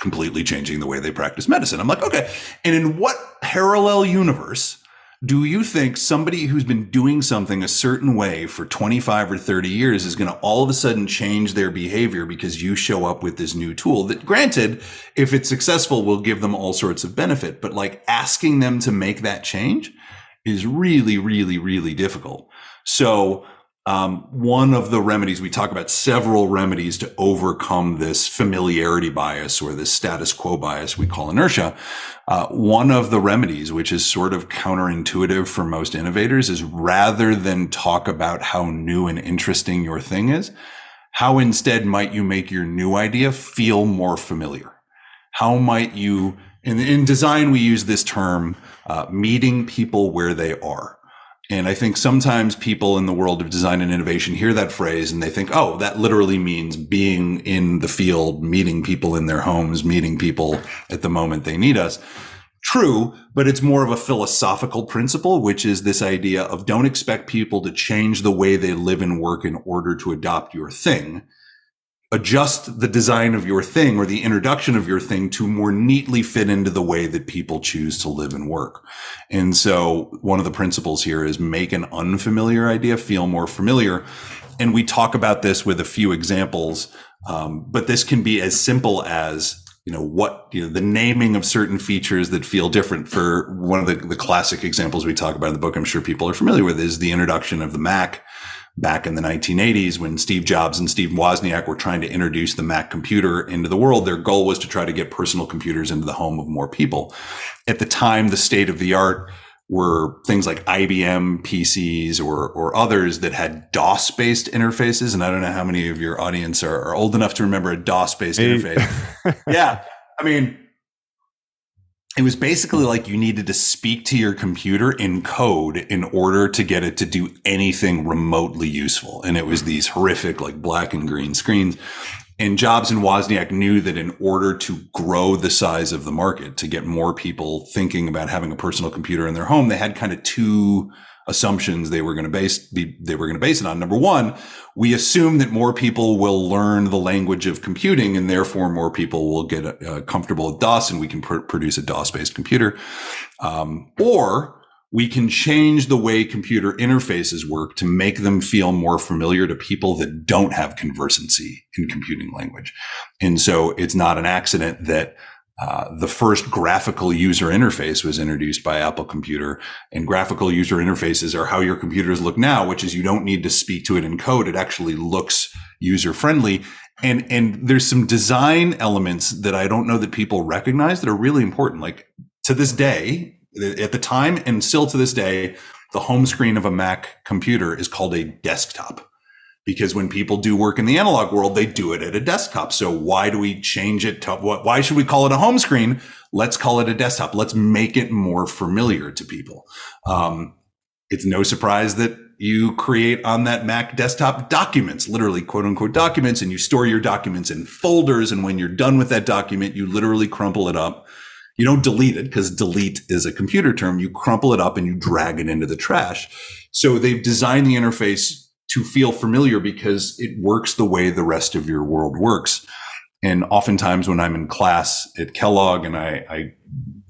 Speaker 3: completely changing the way they practice medicine. I'm like, okay. And in what parallel universe do you think somebody who's been doing something a certain way for 25 or 30 years is going to all of a sudden change their behavior because you show up with this new tool that granted, if it's successful, will give them all sorts of benefit, but like asking them to make that change is really, really, really difficult. So um, one of the remedies, we talk about several remedies to overcome this familiarity bias or this status quo bias we call inertia. Uh, one of the remedies, which is sort of counterintuitive for most innovators, is rather than talk about how new and interesting your thing is, how instead might you make your new idea feel more familiar? How might you, in, in design, we use this term, uh, meeting people where they are. And I think sometimes people in the world of design and innovation hear that phrase and they think, oh, that literally means being in the field, meeting people in their homes, meeting people at the moment they need us. True, but it's more of a philosophical principle, which is this idea of don't expect people to change the way they live and work in order to adopt your thing adjust the design of your thing or the introduction of your thing to more neatly fit into the way that people choose to live and work. And so one of the principles here is make an unfamiliar idea feel more familiar. And we talk about this with a few examples. Um, but this can be as simple as you know what you know the naming of certain features that feel different for one of the, the classic examples we talk about in the book i'm sure people are familiar with is the introduction of the mac back in the 1980s when Steve Jobs and Steve Wozniak were trying to introduce the Mac computer into the world. Their goal was to try to get personal computers into the home of more people. At the time, the state of the art were things like IBM PCs or, or others that had DOS based interfaces. And I don't know how many of your audience are, are old enough to remember a DOS based interface. yeah. I mean, it was basically like you needed to speak to your computer in code in order to get it to do anything remotely useful. And it was these horrific, like black and green screens. and Jobs and Wozniak knew that in order to grow the size of the market, to get more people thinking about having a personal computer in their home, they had kind of two assumptions they were going to base be, they were going to base it on. Number one, we assume that more people will learn the language of computing, and therefore more people will get uh, comfortable with DOS, and we can pr- produce a DOS based computer. Um, or we can change the way computer interfaces work to make them feel more familiar to people that don't have conversancy in computing language. And so it's not an accident that uh, the first graphical user interface was introduced by Apple Computer, and graphical user interfaces are how your computers look now, which is you don't need to speak to it in code; it actually looks user friendly. And and there's some design elements that I don't know that people recognize that are really important. Like to this day, at the time and still to this day, the home screen of a Mac computer is called a desktop because when people do work in the analog world, they do it at a desktop. So why do we change it to what? Why should we call it a home screen? Let's call it a desktop. Let's make it more familiar to people. Um, it's no surprise that you create on that Mac desktop documents, literally quote unquote documents, and you store your documents in folders. And when you're done with that document, you literally crumple it up you don't delete it because delete is a computer term. You crumple it up and you drag it into the trash. So they've designed the interface to feel familiar because it works the way the rest of your world works. And oftentimes when I'm in class at Kellogg and I, I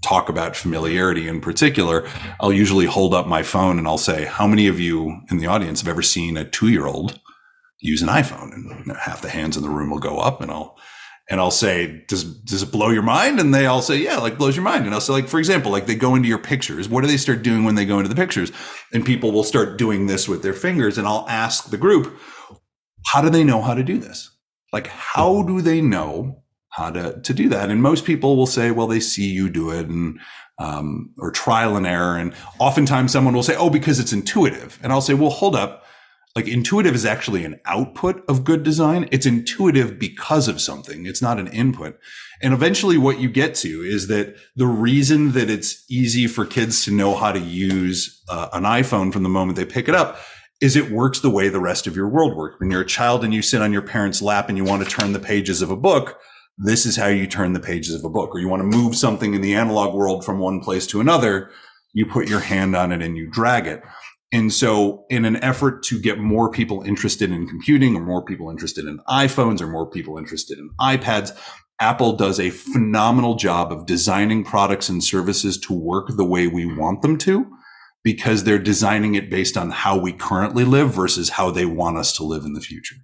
Speaker 3: talk about familiarity in particular, I'll usually hold up my phone and I'll say, how many of you in the audience have ever seen a two year old use an iPhone? And half the hands in the room will go up and I'll and I'll say, does, does it blow your mind? And they all say, yeah, like blows your mind. And I'll say, like, for example, like they go into your pictures. What do they start doing when they go into the pictures? And people will start doing this with their fingers. And I'll ask the group, how do they know how to do this? Like, how do they know how to, to do that? And most people will say, well, they see you do it and, um, or trial and error. And oftentimes someone will say, oh, because it's intuitive. And I'll say, well, hold up like intuitive is actually an output of good design. It's intuitive because of something. It's not an input. And eventually what you get to is that the reason that it's easy for kids to know how to use uh, an iPhone from the moment they pick it up is it works the way the rest of your world works. When you're a child and you sit on your parent's lap and you want to turn the pages of a book, this is how you turn the pages of a book. Or you want to move something in the analog world from one place to another, you put your hand on it and you drag it. And so, in an effort to get more people interested in computing, or more people interested in iPhones, or more people interested in iPads, Apple does a phenomenal job of designing products and services to work the way we want them to, because they're designing it based on how we currently live versus how they want us to live in the future.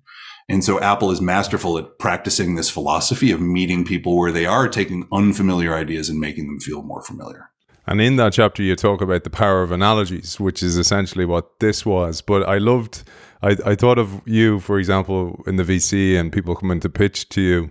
Speaker 3: And so Apple is masterful at practicing this philosophy of meeting people where they are, taking unfamiliar ideas and making them feel more familiar.
Speaker 2: And in that chapter, you talk about the power of analogies, which is essentially what this was. But I loved, I, I thought of you, for example, in the VC and people coming to pitch to you.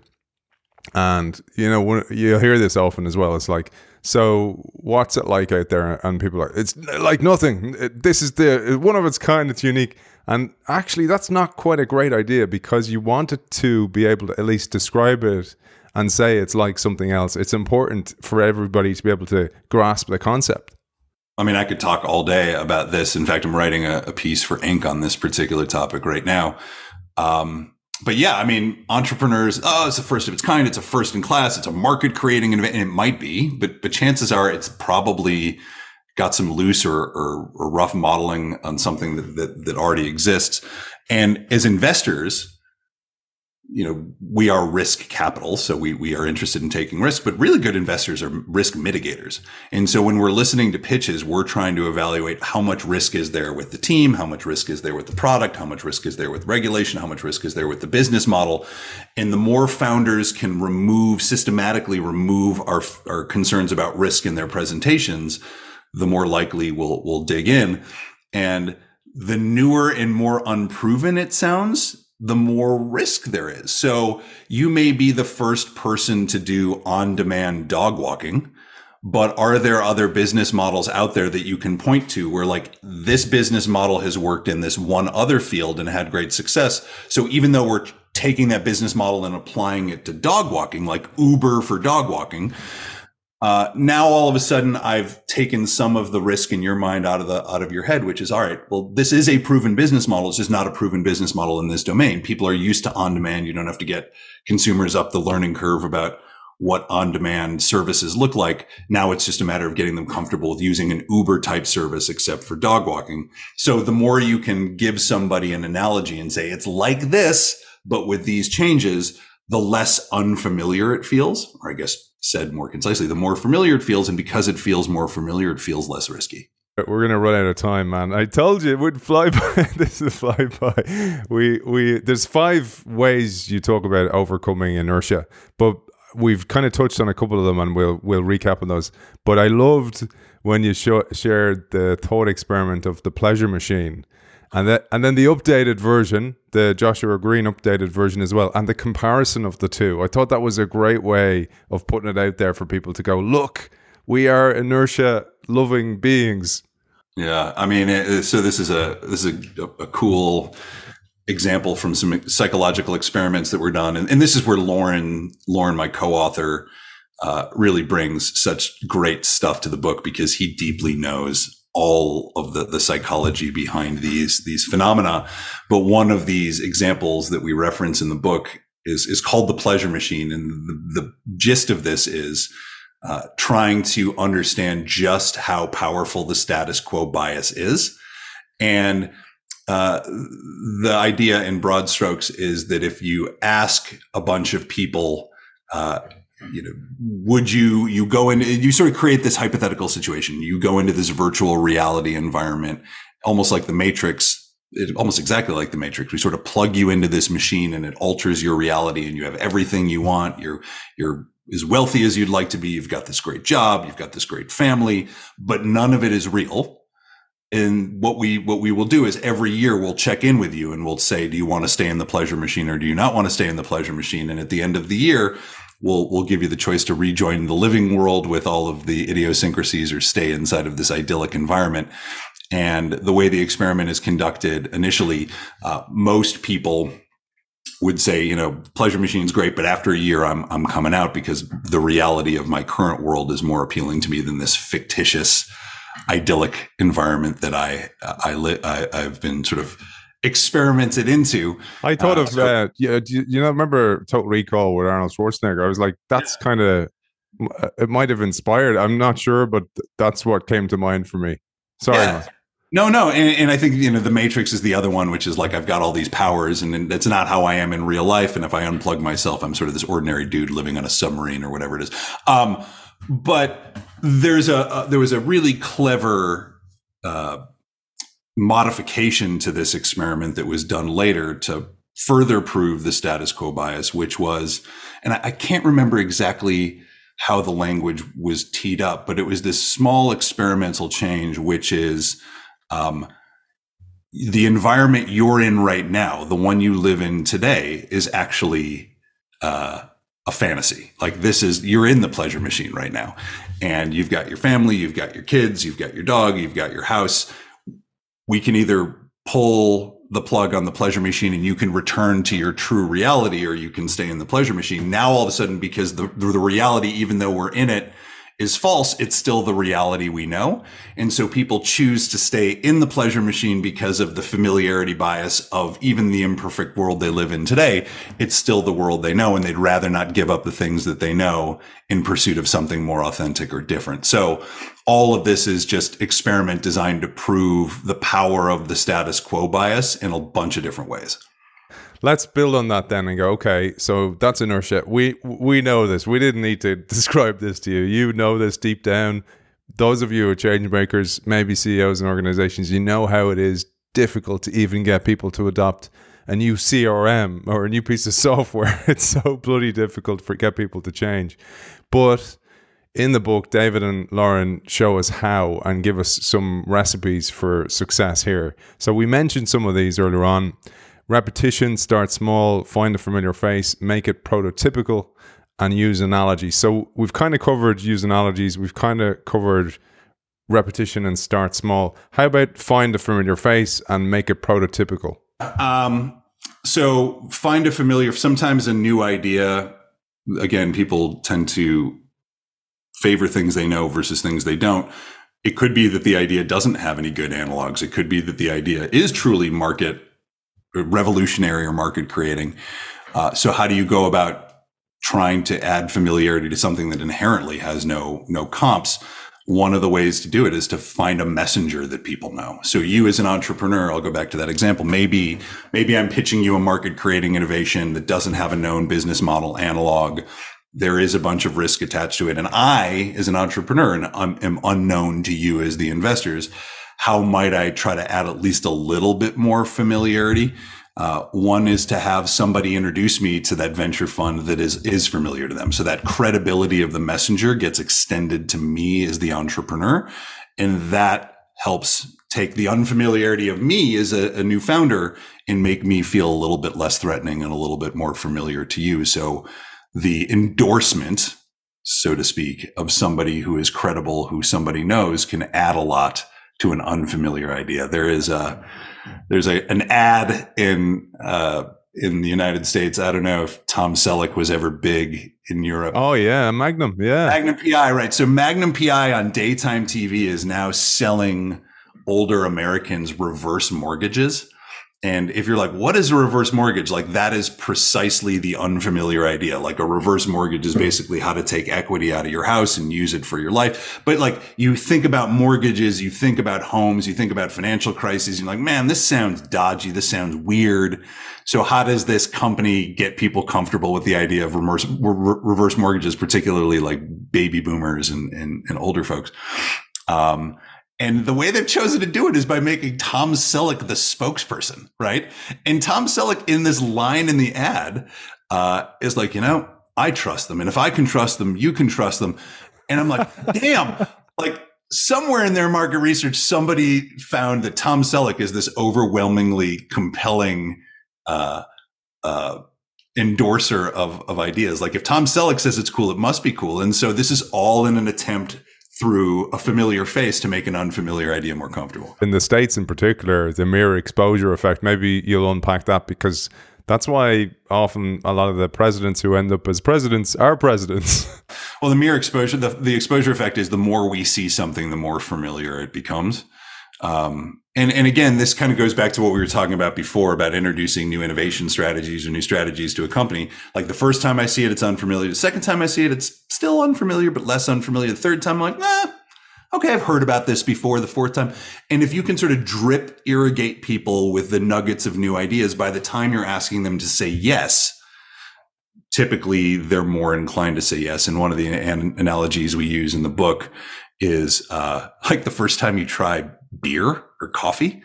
Speaker 2: And, you know, you hear this often as well. It's like, so what's it like out there? And people are, it's like nothing. This is the one of its kind. It's unique. And actually, that's not quite a great idea because you wanted to be able to at least describe it and say it's like something else. It's important for everybody to be able to grasp the concept.
Speaker 3: I mean, I could talk all day about this. In fact, I'm writing a, a piece for Inc. on this particular topic right now. Um, but yeah, I mean, entrepreneurs, oh, it's a first of its kind. It's a first in class. It's a market creating event. And it might be, but, but chances are it's probably got some loose or, or, or rough modeling on something that, that, that already exists. And as investors, you know, we are risk capital. So we, we are interested in taking risk, but really good investors are risk mitigators. And so when we're listening to pitches, we're trying to evaluate how much risk is there with the team? How much risk is there with the product? How much risk is there with regulation? How much risk is there with the business model? And the more founders can remove systematically remove our, our concerns about risk in their presentations, the more likely we'll, we'll dig in. And the newer and more unproven it sounds, the more risk there is. So you may be the first person to do on demand dog walking, but are there other business models out there that you can point to where like this business model has worked in this one other field and had great success? So even though we're taking that business model and applying it to dog walking, like Uber for dog walking, uh, now all of a sudden I've taken some of the risk in your mind out of the out of your head, which is all right. Well, this is a proven business model. It's just not a proven business model in this domain. People are used to on demand. You don't have to get consumers up the learning curve about what on demand services look like. Now it's just a matter of getting them comfortable with using an Uber type service, except for dog walking. So the more you can give somebody an analogy and say it's like this, but with these changes, the less unfamiliar it feels, or I guess said more concisely, the more familiar it feels. And because it feels more familiar, it feels less risky.
Speaker 2: We're gonna run out of time, man. I told you it would fly by. this is fly by. We we there's five ways you talk about overcoming inertia, but we've kind of touched on a couple of them, and we'll we'll recap on those. But I loved when you sh- shared the thought experiment of the pleasure machine, and and then the updated version, the Joshua Greene updated version as well, and the comparison of the two. I thought that was a great way of putting it out there for people to go, look, we are inertia loving beings.
Speaker 3: Yeah, I mean, it, so this is a this is a, a cool example from some psychological experiments that were done, and, and this is where Loran Loran, my co-author, uh, really brings such great stuff to the book because he deeply knows all of the, the psychology behind these these phenomena. But one of these examples that we reference in the book is is called the pleasure machine, and the, the gist of this is. Uh, trying to understand just how powerful the status quo bias is. And uh, the idea in broad strokes is that if you ask a bunch of people, uh, you know, would you you go in? You sort of create this hypothetical situation. You go into this virtual reality environment, almost like the Matrix. It, almost exactly like the Matrix. We sort of plug you into this machine, and it alters your reality, and you have everything you want. You're you're as wealthy as you'd like to be. You've got this great job. You've got this great family, but none of it is real and what we what we will do is every year we'll check in with you and we'll say do you want to stay in the pleasure machine or do you not want to stay in the pleasure machine and at the end of the year we'll we'll give you the choice to rejoin the living world with all of the idiosyncrasies or stay inside of this idyllic environment. And the way the experiment is conducted initially uh, most people would say, you know, pleasure machine's great, but after a year, I'm I'm coming out because the reality of my current world is more appealing to me than this fictitious idyllic environment that I I, li- I I've been sort of experimented into.
Speaker 2: I thought uh, of so, uh, yeah, you, you know, remember Total Recall with Arnold Schwarzenegger? I was like, that's yeah. kind of uh, it might have inspired. I'm not sure, but that's what came to mind for me. Sorry. Yeah.
Speaker 3: No, no, and, and, I think you know the Matrix is the other one, which is like I've got all these powers, and, and that's not how I am in real life. And if I unplug myself, I'm sort of this ordinary dude living on a submarine or whatever it is. Um, but there's a, a, there was a really clever uh, modification to this experiment that was done later to further prove the status quo bias, which was, and I, can't remember exactly how the language was teed up, but it was this small experimental change, which is um, the environment you're in right now, the one you live in today, is actually uh, a fantasy. Like this is you're in the pleasure machine right now. And you've got your family, you've got your kids, you've got your dog, you've got your house. We can either pull the plug on the pleasure machine and you can return to your true reality or you can stay in the pleasure machine. Now all of a sudden because the the reality even though we're in it is false, it's still the reality we know. And so people choose to stay in the pleasure machine because of the familiarity bias of even the imperfect world they live in today. It's still the world they know, and they'd rather not give up the things that they know in pursuit of something more authentic or different. So all of this is just experiment designed to prove the power of the status quo bias in a bunch of different ways
Speaker 2: let's build on that then and go okay so that's inertia we we know this. We didn't need to describe this to you. You know this deep down. Those of you who are change makers maybe ceos and organizations you know how it is difficult to even get people to adopt a new crm or a new piece of software. It's so bloody difficult for get people to change. But in the book, David and Loran show us how and give us some recipes for success here. So we mentioned some of these earlier on. Repetition, start small, find a familiar face, make it prototypical, and use analogies. So we've kind of covered use analogies, we've kind of covered repetition and start small. How about find a familiar face and make it prototypical?
Speaker 3: Um, so find a familiar, sometimes a new idea. Again, people tend to favor things they know versus things they don't. It could be that the idea doesn't have any good analogs. It could be that the idea is truly market revolutionary or market creating. Uh, so how do you go about trying to add familiarity to something that inherently has no no comps? One of the ways to do it is to find a messenger that people know. So you as an entrepreneur, I'll go back to that example. Maybe maybe I'm pitching you a market creating innovation that doesn't have a known business model analog there is a bunch of risk attached to it. And I, as an entrepreneur, and I'm, am unknown to you as the investors. How might I try to add at least a little bit more familiarity? Uh, one is to have somebody introduce me to that venture fund that is is familiar to them, so that credibility of the messenger gets extended to me as the entrepreneur, and that helps take the unfamiliarity of me as a, a new founder and make me feel a little bit less threatening and a little bit more familiar to you. So the endorsement, so to speak, of somebody who is credible, who somebody knows can add a lot to an unfamiliar idea. There is a, there's a, an ad in, uh, in the United States. I don't know if Tom Selleck was ever big in Europe.
Speaker 2: Oh yeah, Magnum, yeah,
Speaker 3: Magnum PI, right? So Magnum PI on daytime TV is now selling older Americans reverse mortgages. And if you're like, what is a reverse mortgage? Like that is precisely the unfamiliar idea. Like a reverse mortgage is basically how to take equity out of your house and use it for your life. But like you think about mortgages, you think about homes, you think about financial crises. You're like, man, this sounds dodgy. This sounds weird. So how does this company get people comfortable with the idea of reverse, reverse mortgages, particularly like baby boomers and, and, and older folks? Um, and the way they've chosen to do it is by making Tom Selleck the spokesperson, right? And Tom Selleck in this line in the ad uh, is like, you know, I trust them. And if I can trust them, you can trust them. And I'm like, damn, like somewhere in their market research, somebody found that Tom Selleck is this overwhelmingly compelling uh, uh, endorser of, of ideas. Like if Tom Selleck says it's cool, it must be cool. And so this is all in an attempt through a familiar face to make an unfamiliar idea more comfortable.
Speaker 2: In the States, in particular, the mere exposure effect, maybe you'll unpack that because that's why often a lot of the presidents who end up as presidents are presidents.
Speaker 3: Well, the mere exposure, the, the exposure effect is the more we see something, the more familiar it becomes. Um, and, and again, this kind of goes back to what we were talking about before about introducing new innovation strategies or new strategies to a company. Like the first time I see it, it's unfamiliar. The second time I see it, it's still unfamiliar, but less unfamiliar. The third time, I'm like, nah, okay, I've heard about this before. The fourth time. And if you can sort of drip irrigate people with the nuggets of new ideas, by the time you're asking them to say yes, typically they're more inclined to say yes. And one of the an- analogies we use in the book is uh, like the first time you try beer or coffee.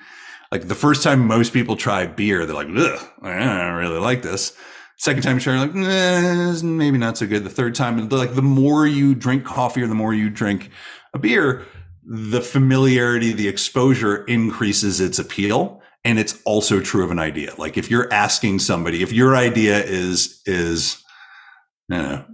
Speaker 3: Like the first time most people try beer, they're like, Ugh, I don't really like this. Second time you try, like, eh, maybe not so good. The third time, like the more you drink coffee or the more you drink a beer, the familiarity, the exposure increases its appeal. And it's also true of an idea. Like if you're asking somebody, if your idea is, is, you know,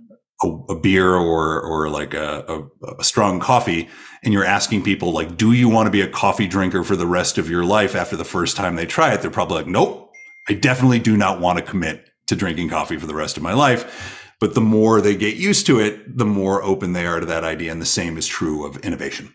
Speaker 3: a, a, beer or or like a, a, a, strong coffee and you're asking people like do you want to be a coffee drinker for the rest of your life after the first time they try it they're probably like nope i definitely do not want to commit to drinking coffee for the rest of my life but the more they get used to it the more open they are to that idea and the same is true of innovation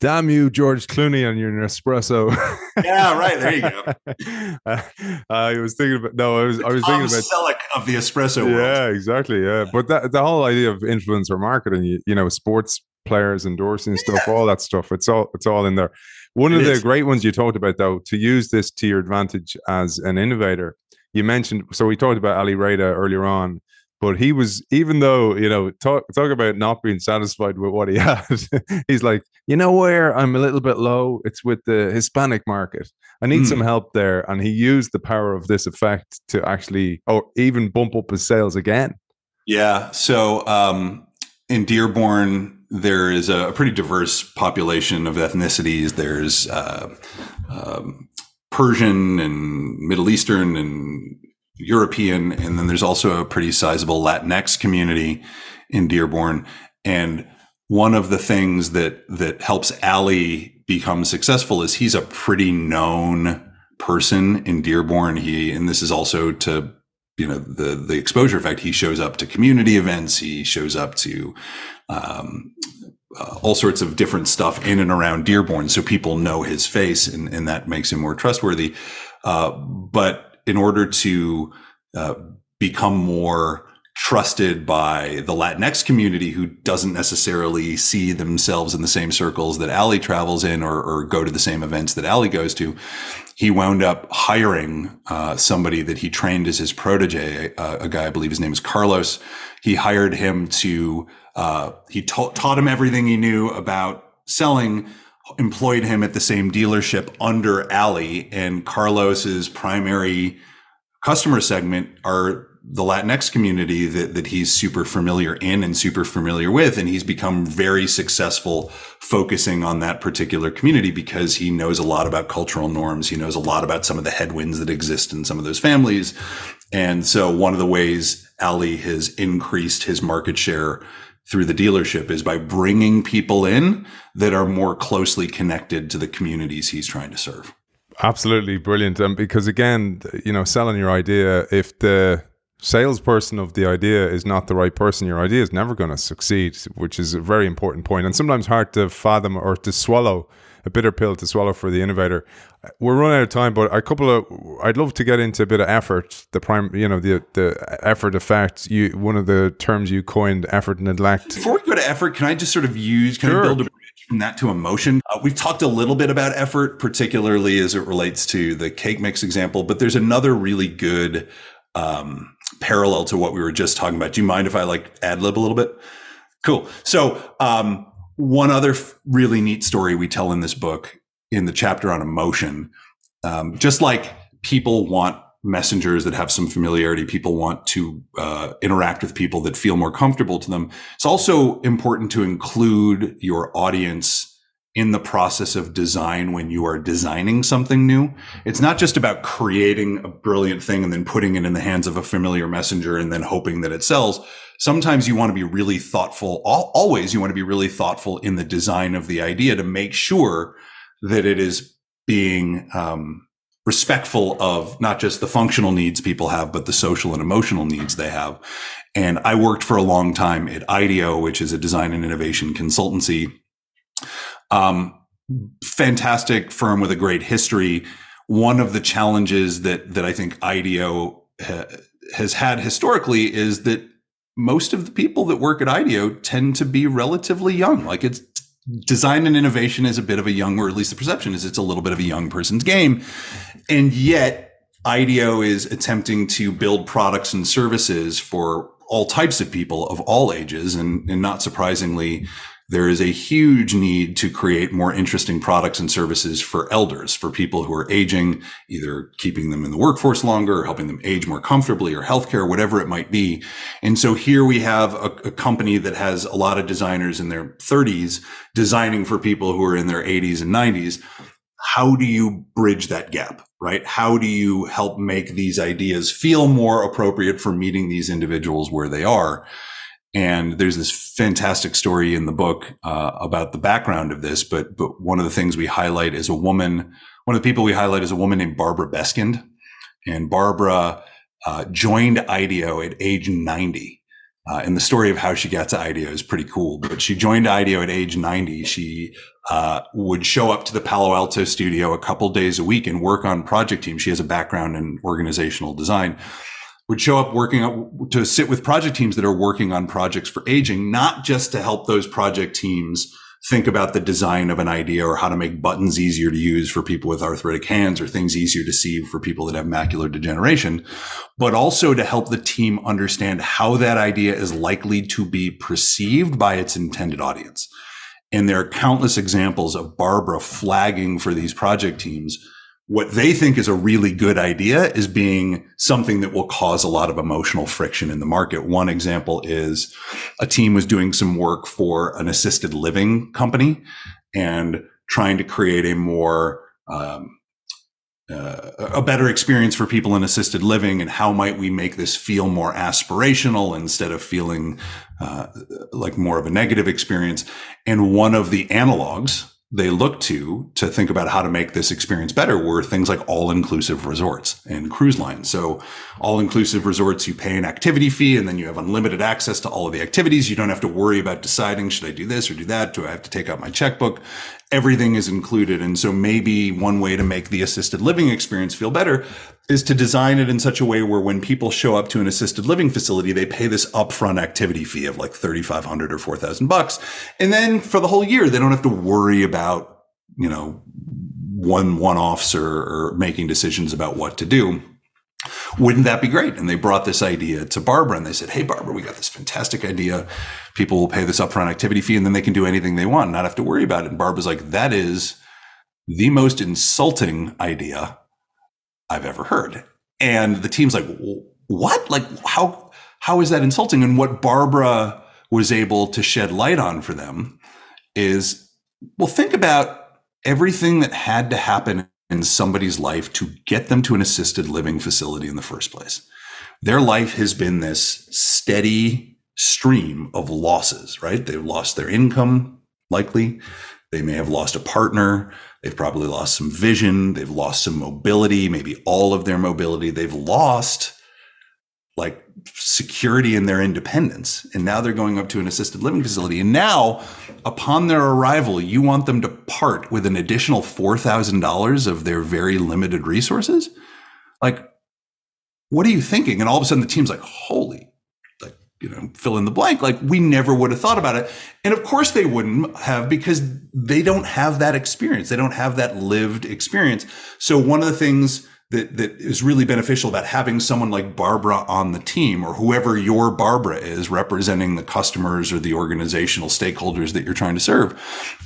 Speaker 2: damn you, George Clooney, on your Nespresso.
Speaker 3: yeah, right. There you go.
Speaker 2: uh, I was thinking about no, I was I was Tom thinking
Speaker 3: about Selleck of the espresso.
Speaker 2: Yeah,
Speaker 3: world.
Speaker 2: exactly. Yeah, but that the whole idea of influencer marketing, you, you know, sports players endorsing stuff, all that stuff. It's all it's all in there. One it of is. the great ones you talked about, though, to use this to your advantage as an innovator. You mentioned so we talked about Ali Reda earlier on but he was, even though, you know, talk, talk about not being satisfied with what he had, he's like, you know, where I'm a little bit low, it's with the Hispanic market. I need mm. some help there. And he used the power of this effect to actually, or even bump up his sales again.
Speaker 3: Yeah. So um, in Dearborn, there is a pretty diverse population of ethnicities. There's uh, um, Persian and Middle Eastern and European, and then there's also a pretty sizable Latinx community in Dearborn. And one of the things that that helps Ali become successful is he's a pretty known person in Dearborn. He and this is also to you know the the exposure effect. He shows up to community events. He shows up to um, uh, all sorts of different stuff in and around Dearborn, so people know his face, and, and that makes him more trustworthy. Uh, but in order to uh, become more trusted by the Latinx community who doesn't necessarily see themselves in the same circles that Ali travels in or, or go to the same events that Ali goes to. He wound up hiring uh, somebody that he trained as his protege, uh, a guy, I believe his name is Carlos. He hired him to, uh, he ta- taught him everything he knew about selling, employed him at the same dealership under Ali, and Carlos's primary customer segment are the Latinx community that, that he's super familiar in and super familiar with. And he's become very successful focusing on that particular community because he knows a lot about cultural norms. He knows a lot about some of the headwinds that exist in some of those families. And so one of the ways Ali has increased his market share through the dealership is by bringing people in that are more closely connected to the communities he's trying to serve.
Speaker 2: Absolutely brilliant. And because again, you know, selling your idea, if the salesperson of the idea is not the right person, your idea is never going to succeed, which is a very important point and sometimes hard to fathom or to swallow. A bitter pill to swallow for the innovator. We're running out of time, but a couple of I'd love to get into a bit of effort. The prime, you know, the the effort effect. You one of the terms you coined, effort neglect.
Speaker 3: Before we go to effort, can I just sort of use kind sure. of build a bridge from that to emotion? Uh, we've talked a little bit about effort, particularly as it relates to the cake mix example, but there's another really good um, parallel to what we were just talking about. Do you mind if I like ad lib a little bit? Cool. So, um, one other f- really neat story we tell in this book in the chapter on emotion, um, just like people want messengers that have some familiarity, people want to uh, interact with people that feel more comfortable to them. It's also important to include your audience in the process of design when you are designing something new. It's not just about creating a brilliant thing and then putting it in the hands of a familiar messenger and then hoping that it sells. Sometimes you want to be really thoughtful. Always you want to be really thoughtful in the design of the idea to make sure that it is being um, respectful of not just the functional needs people have, but the social and emotional needs they have. And I worked for a long time at IDEO, which is a design and innovation consultancy um, fantastic firm with a great history. One of the challenges that that I think IDEO ha- has had historically is that most of the people that work at IDEO tend to be relatively young. Like it's design and innovation is a bit of a young, or at least the perception is it's a little bit of a young person's game. And yet IDEO is attempting to build products and services for all types of people of all ages. And, and not surprisingly, there is a huge need to create more interesting products and services for elders, for people who are aging, either keeping them in the workforce longer or helping them age more comfortably or healthcare, whatever it might be. And so here we have a, a company that has a lot of designers in their 30s designing for people who are in their 80s and 90s. How do you bridge that gap? right? How do you help make these ideas feel more appropriate for meeting these individuals where they are? And there's this fantastic story in the book uh, about the background of this. But but one of the things we highlight is a woman. One of the people we highlight is a woman named Barbara Beskind, and Barbara uh, joined IDEO at age 90. Uh, and the story of how she got to IDEO is pretty cool. But she joined IDEO at age 90. She uh, would show up to the Palo Alto studio a couple days a week and work on project teams. She has a background in organizational design would show up working to sit with project teams that are working on projects for aging, not just to help those project teams think about the design of an idea or how to make buttons easier to use for people with arthritic hands or things easier to see for people that have macular degeneration, but also to help the team understand how that idea is likely to be perceived by its intended audience. And there are countless examples of Barbara flagging for these project teams what they think is a really good idea is being something that will cause a lot of emotional friction in the market. One example is a team was doing some work for an assisted living company and trying to create a more um, uh, a better experience for people in assisted living and how might we make this feel more aspirational instead of feeling uh, like more of a negative experience and one of the analogs they look to to think about how to make this experience better were things like all-inclusive resorts and cruise lines. So all-inclusive resorts, you pay an activity fee and then you have unlimited access to all of the activities. You don't have to worry about deciding, should I do this or do that? Do I have to take out my checkbook? Everything is included. And so maybe one way to make the assisted living experience feel better is to design it in such a way where when people show up to an assisted living facility, they pay this upfront activity fee of like 3,500 or 4,000 bucks. And then for the whole year, they don't have to worry about, you know, one one-offs or, or making decisions about what to do. Wouldn't that be great? And they brought this idea to Barbara and they said, Hey, Barbara, we got this fantastic idea. People will pay this upfront activity fee and then they can do anything they want, not have to worry about it. And Barbara's like, that is the most insulting idea I've ever heard. And the team's like, what? Like, how, how is that insulting? And what Barbara was able to shed light on for them is, well, think about everything that had to happen in somebody's life to get them to an assisted living facility in the first place. Their life has been this steady stream of losses, right? They've lost their income, likely. They may have lost a partner. They've probably lost some vision. They've lost some mobility, maybe all of their mobility. They've lost like security in their independence. And now they're going up to an assisted living facility. And now, upon their arrival, you want them to part with an additional $4,000 of their very limited resources? Like, what are you thinking? And all of a sudden, the team's like, holy like, you know, fill in the blank. Like we never would have thought about it. And of course they wouldn't have because they don't have that experience. They don't have that lived experience. So one of the things that, that is really beneficial about having someone like Barbara on the team or whoever your Barbara is representing the customers or the organizational stakeholders that you're trying to serve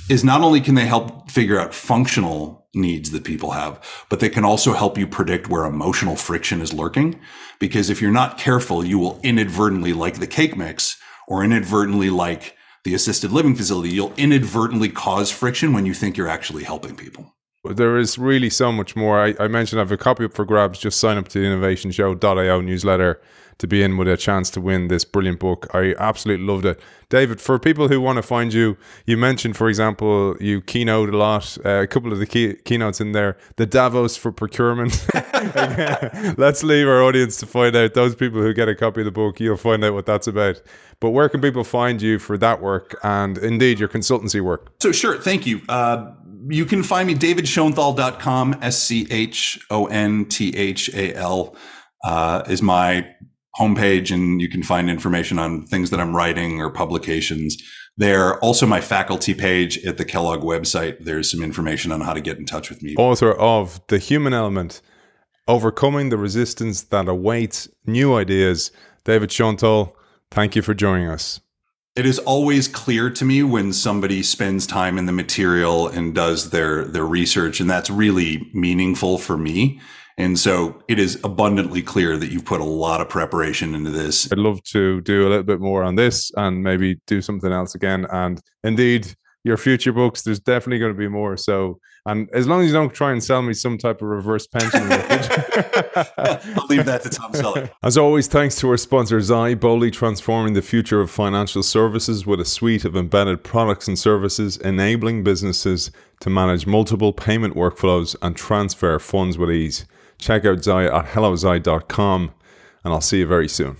Speaker 3: is not only can they help figure out functional needs that people have, but they can also help you predict where emotional friction is lurking. Because if you're not careful, you will inadvertently like the cake mix or inadvertently like the assisted living facility, you'll inadvertently cause friction when you think you're actually helping people
Speaker 2: there is really so much more. I, I, mentioned I have a copy up for grabs. Just sign up to the innovationshow.io newsletter to be in with a chance to win this brilliant book. I absolutely loved it. David, for people who want to find you, you mentioned, for example, you keynote a lot, uh, a couple of the key, keynotes in there, the Davos for procurement. Let's leave our audience to find out. Those people who get a copy of the book, you'll find out what that's about. But where can people find you for that work and indeed your consultancy work?
Speaker 3: So, sure. Thank you. Uh, you can find me davidschonthal.com s-c-h-o-n-t-h-a-l uh, is my homepage and you can find information on things that i'm writing or publications there. Also my faculty page at the kellogg website. There's some information on how to get in touch with me.
Speaker 2: Author of the human element overcoming the resistance that awaits new ideas. David Schonthal thank you for joining us
Speaker 3: it is always clear to me when somebody spends time in the material and does their their research and that's really meaningful for me and so it is abundantly clear that you've put a lot of preparation into this
Speaker 2: i'd love to do a little bit more on this and maybe do something else again and indeed your future books. There's definitely going to be more. So, and as long as you don't try and sell me some type of reverse pension,
Speaker 3: I'll leave that to Tom Selleck.
Speaker 2: As always, thanks to our sponsor Zai, boldly transforming the future of financial services with a suite of embedded products and services, enabling businesses to manage multiple payment workflows and transfer funds with ease. Check out Zai at hellozai.com, and I'll see you very soon.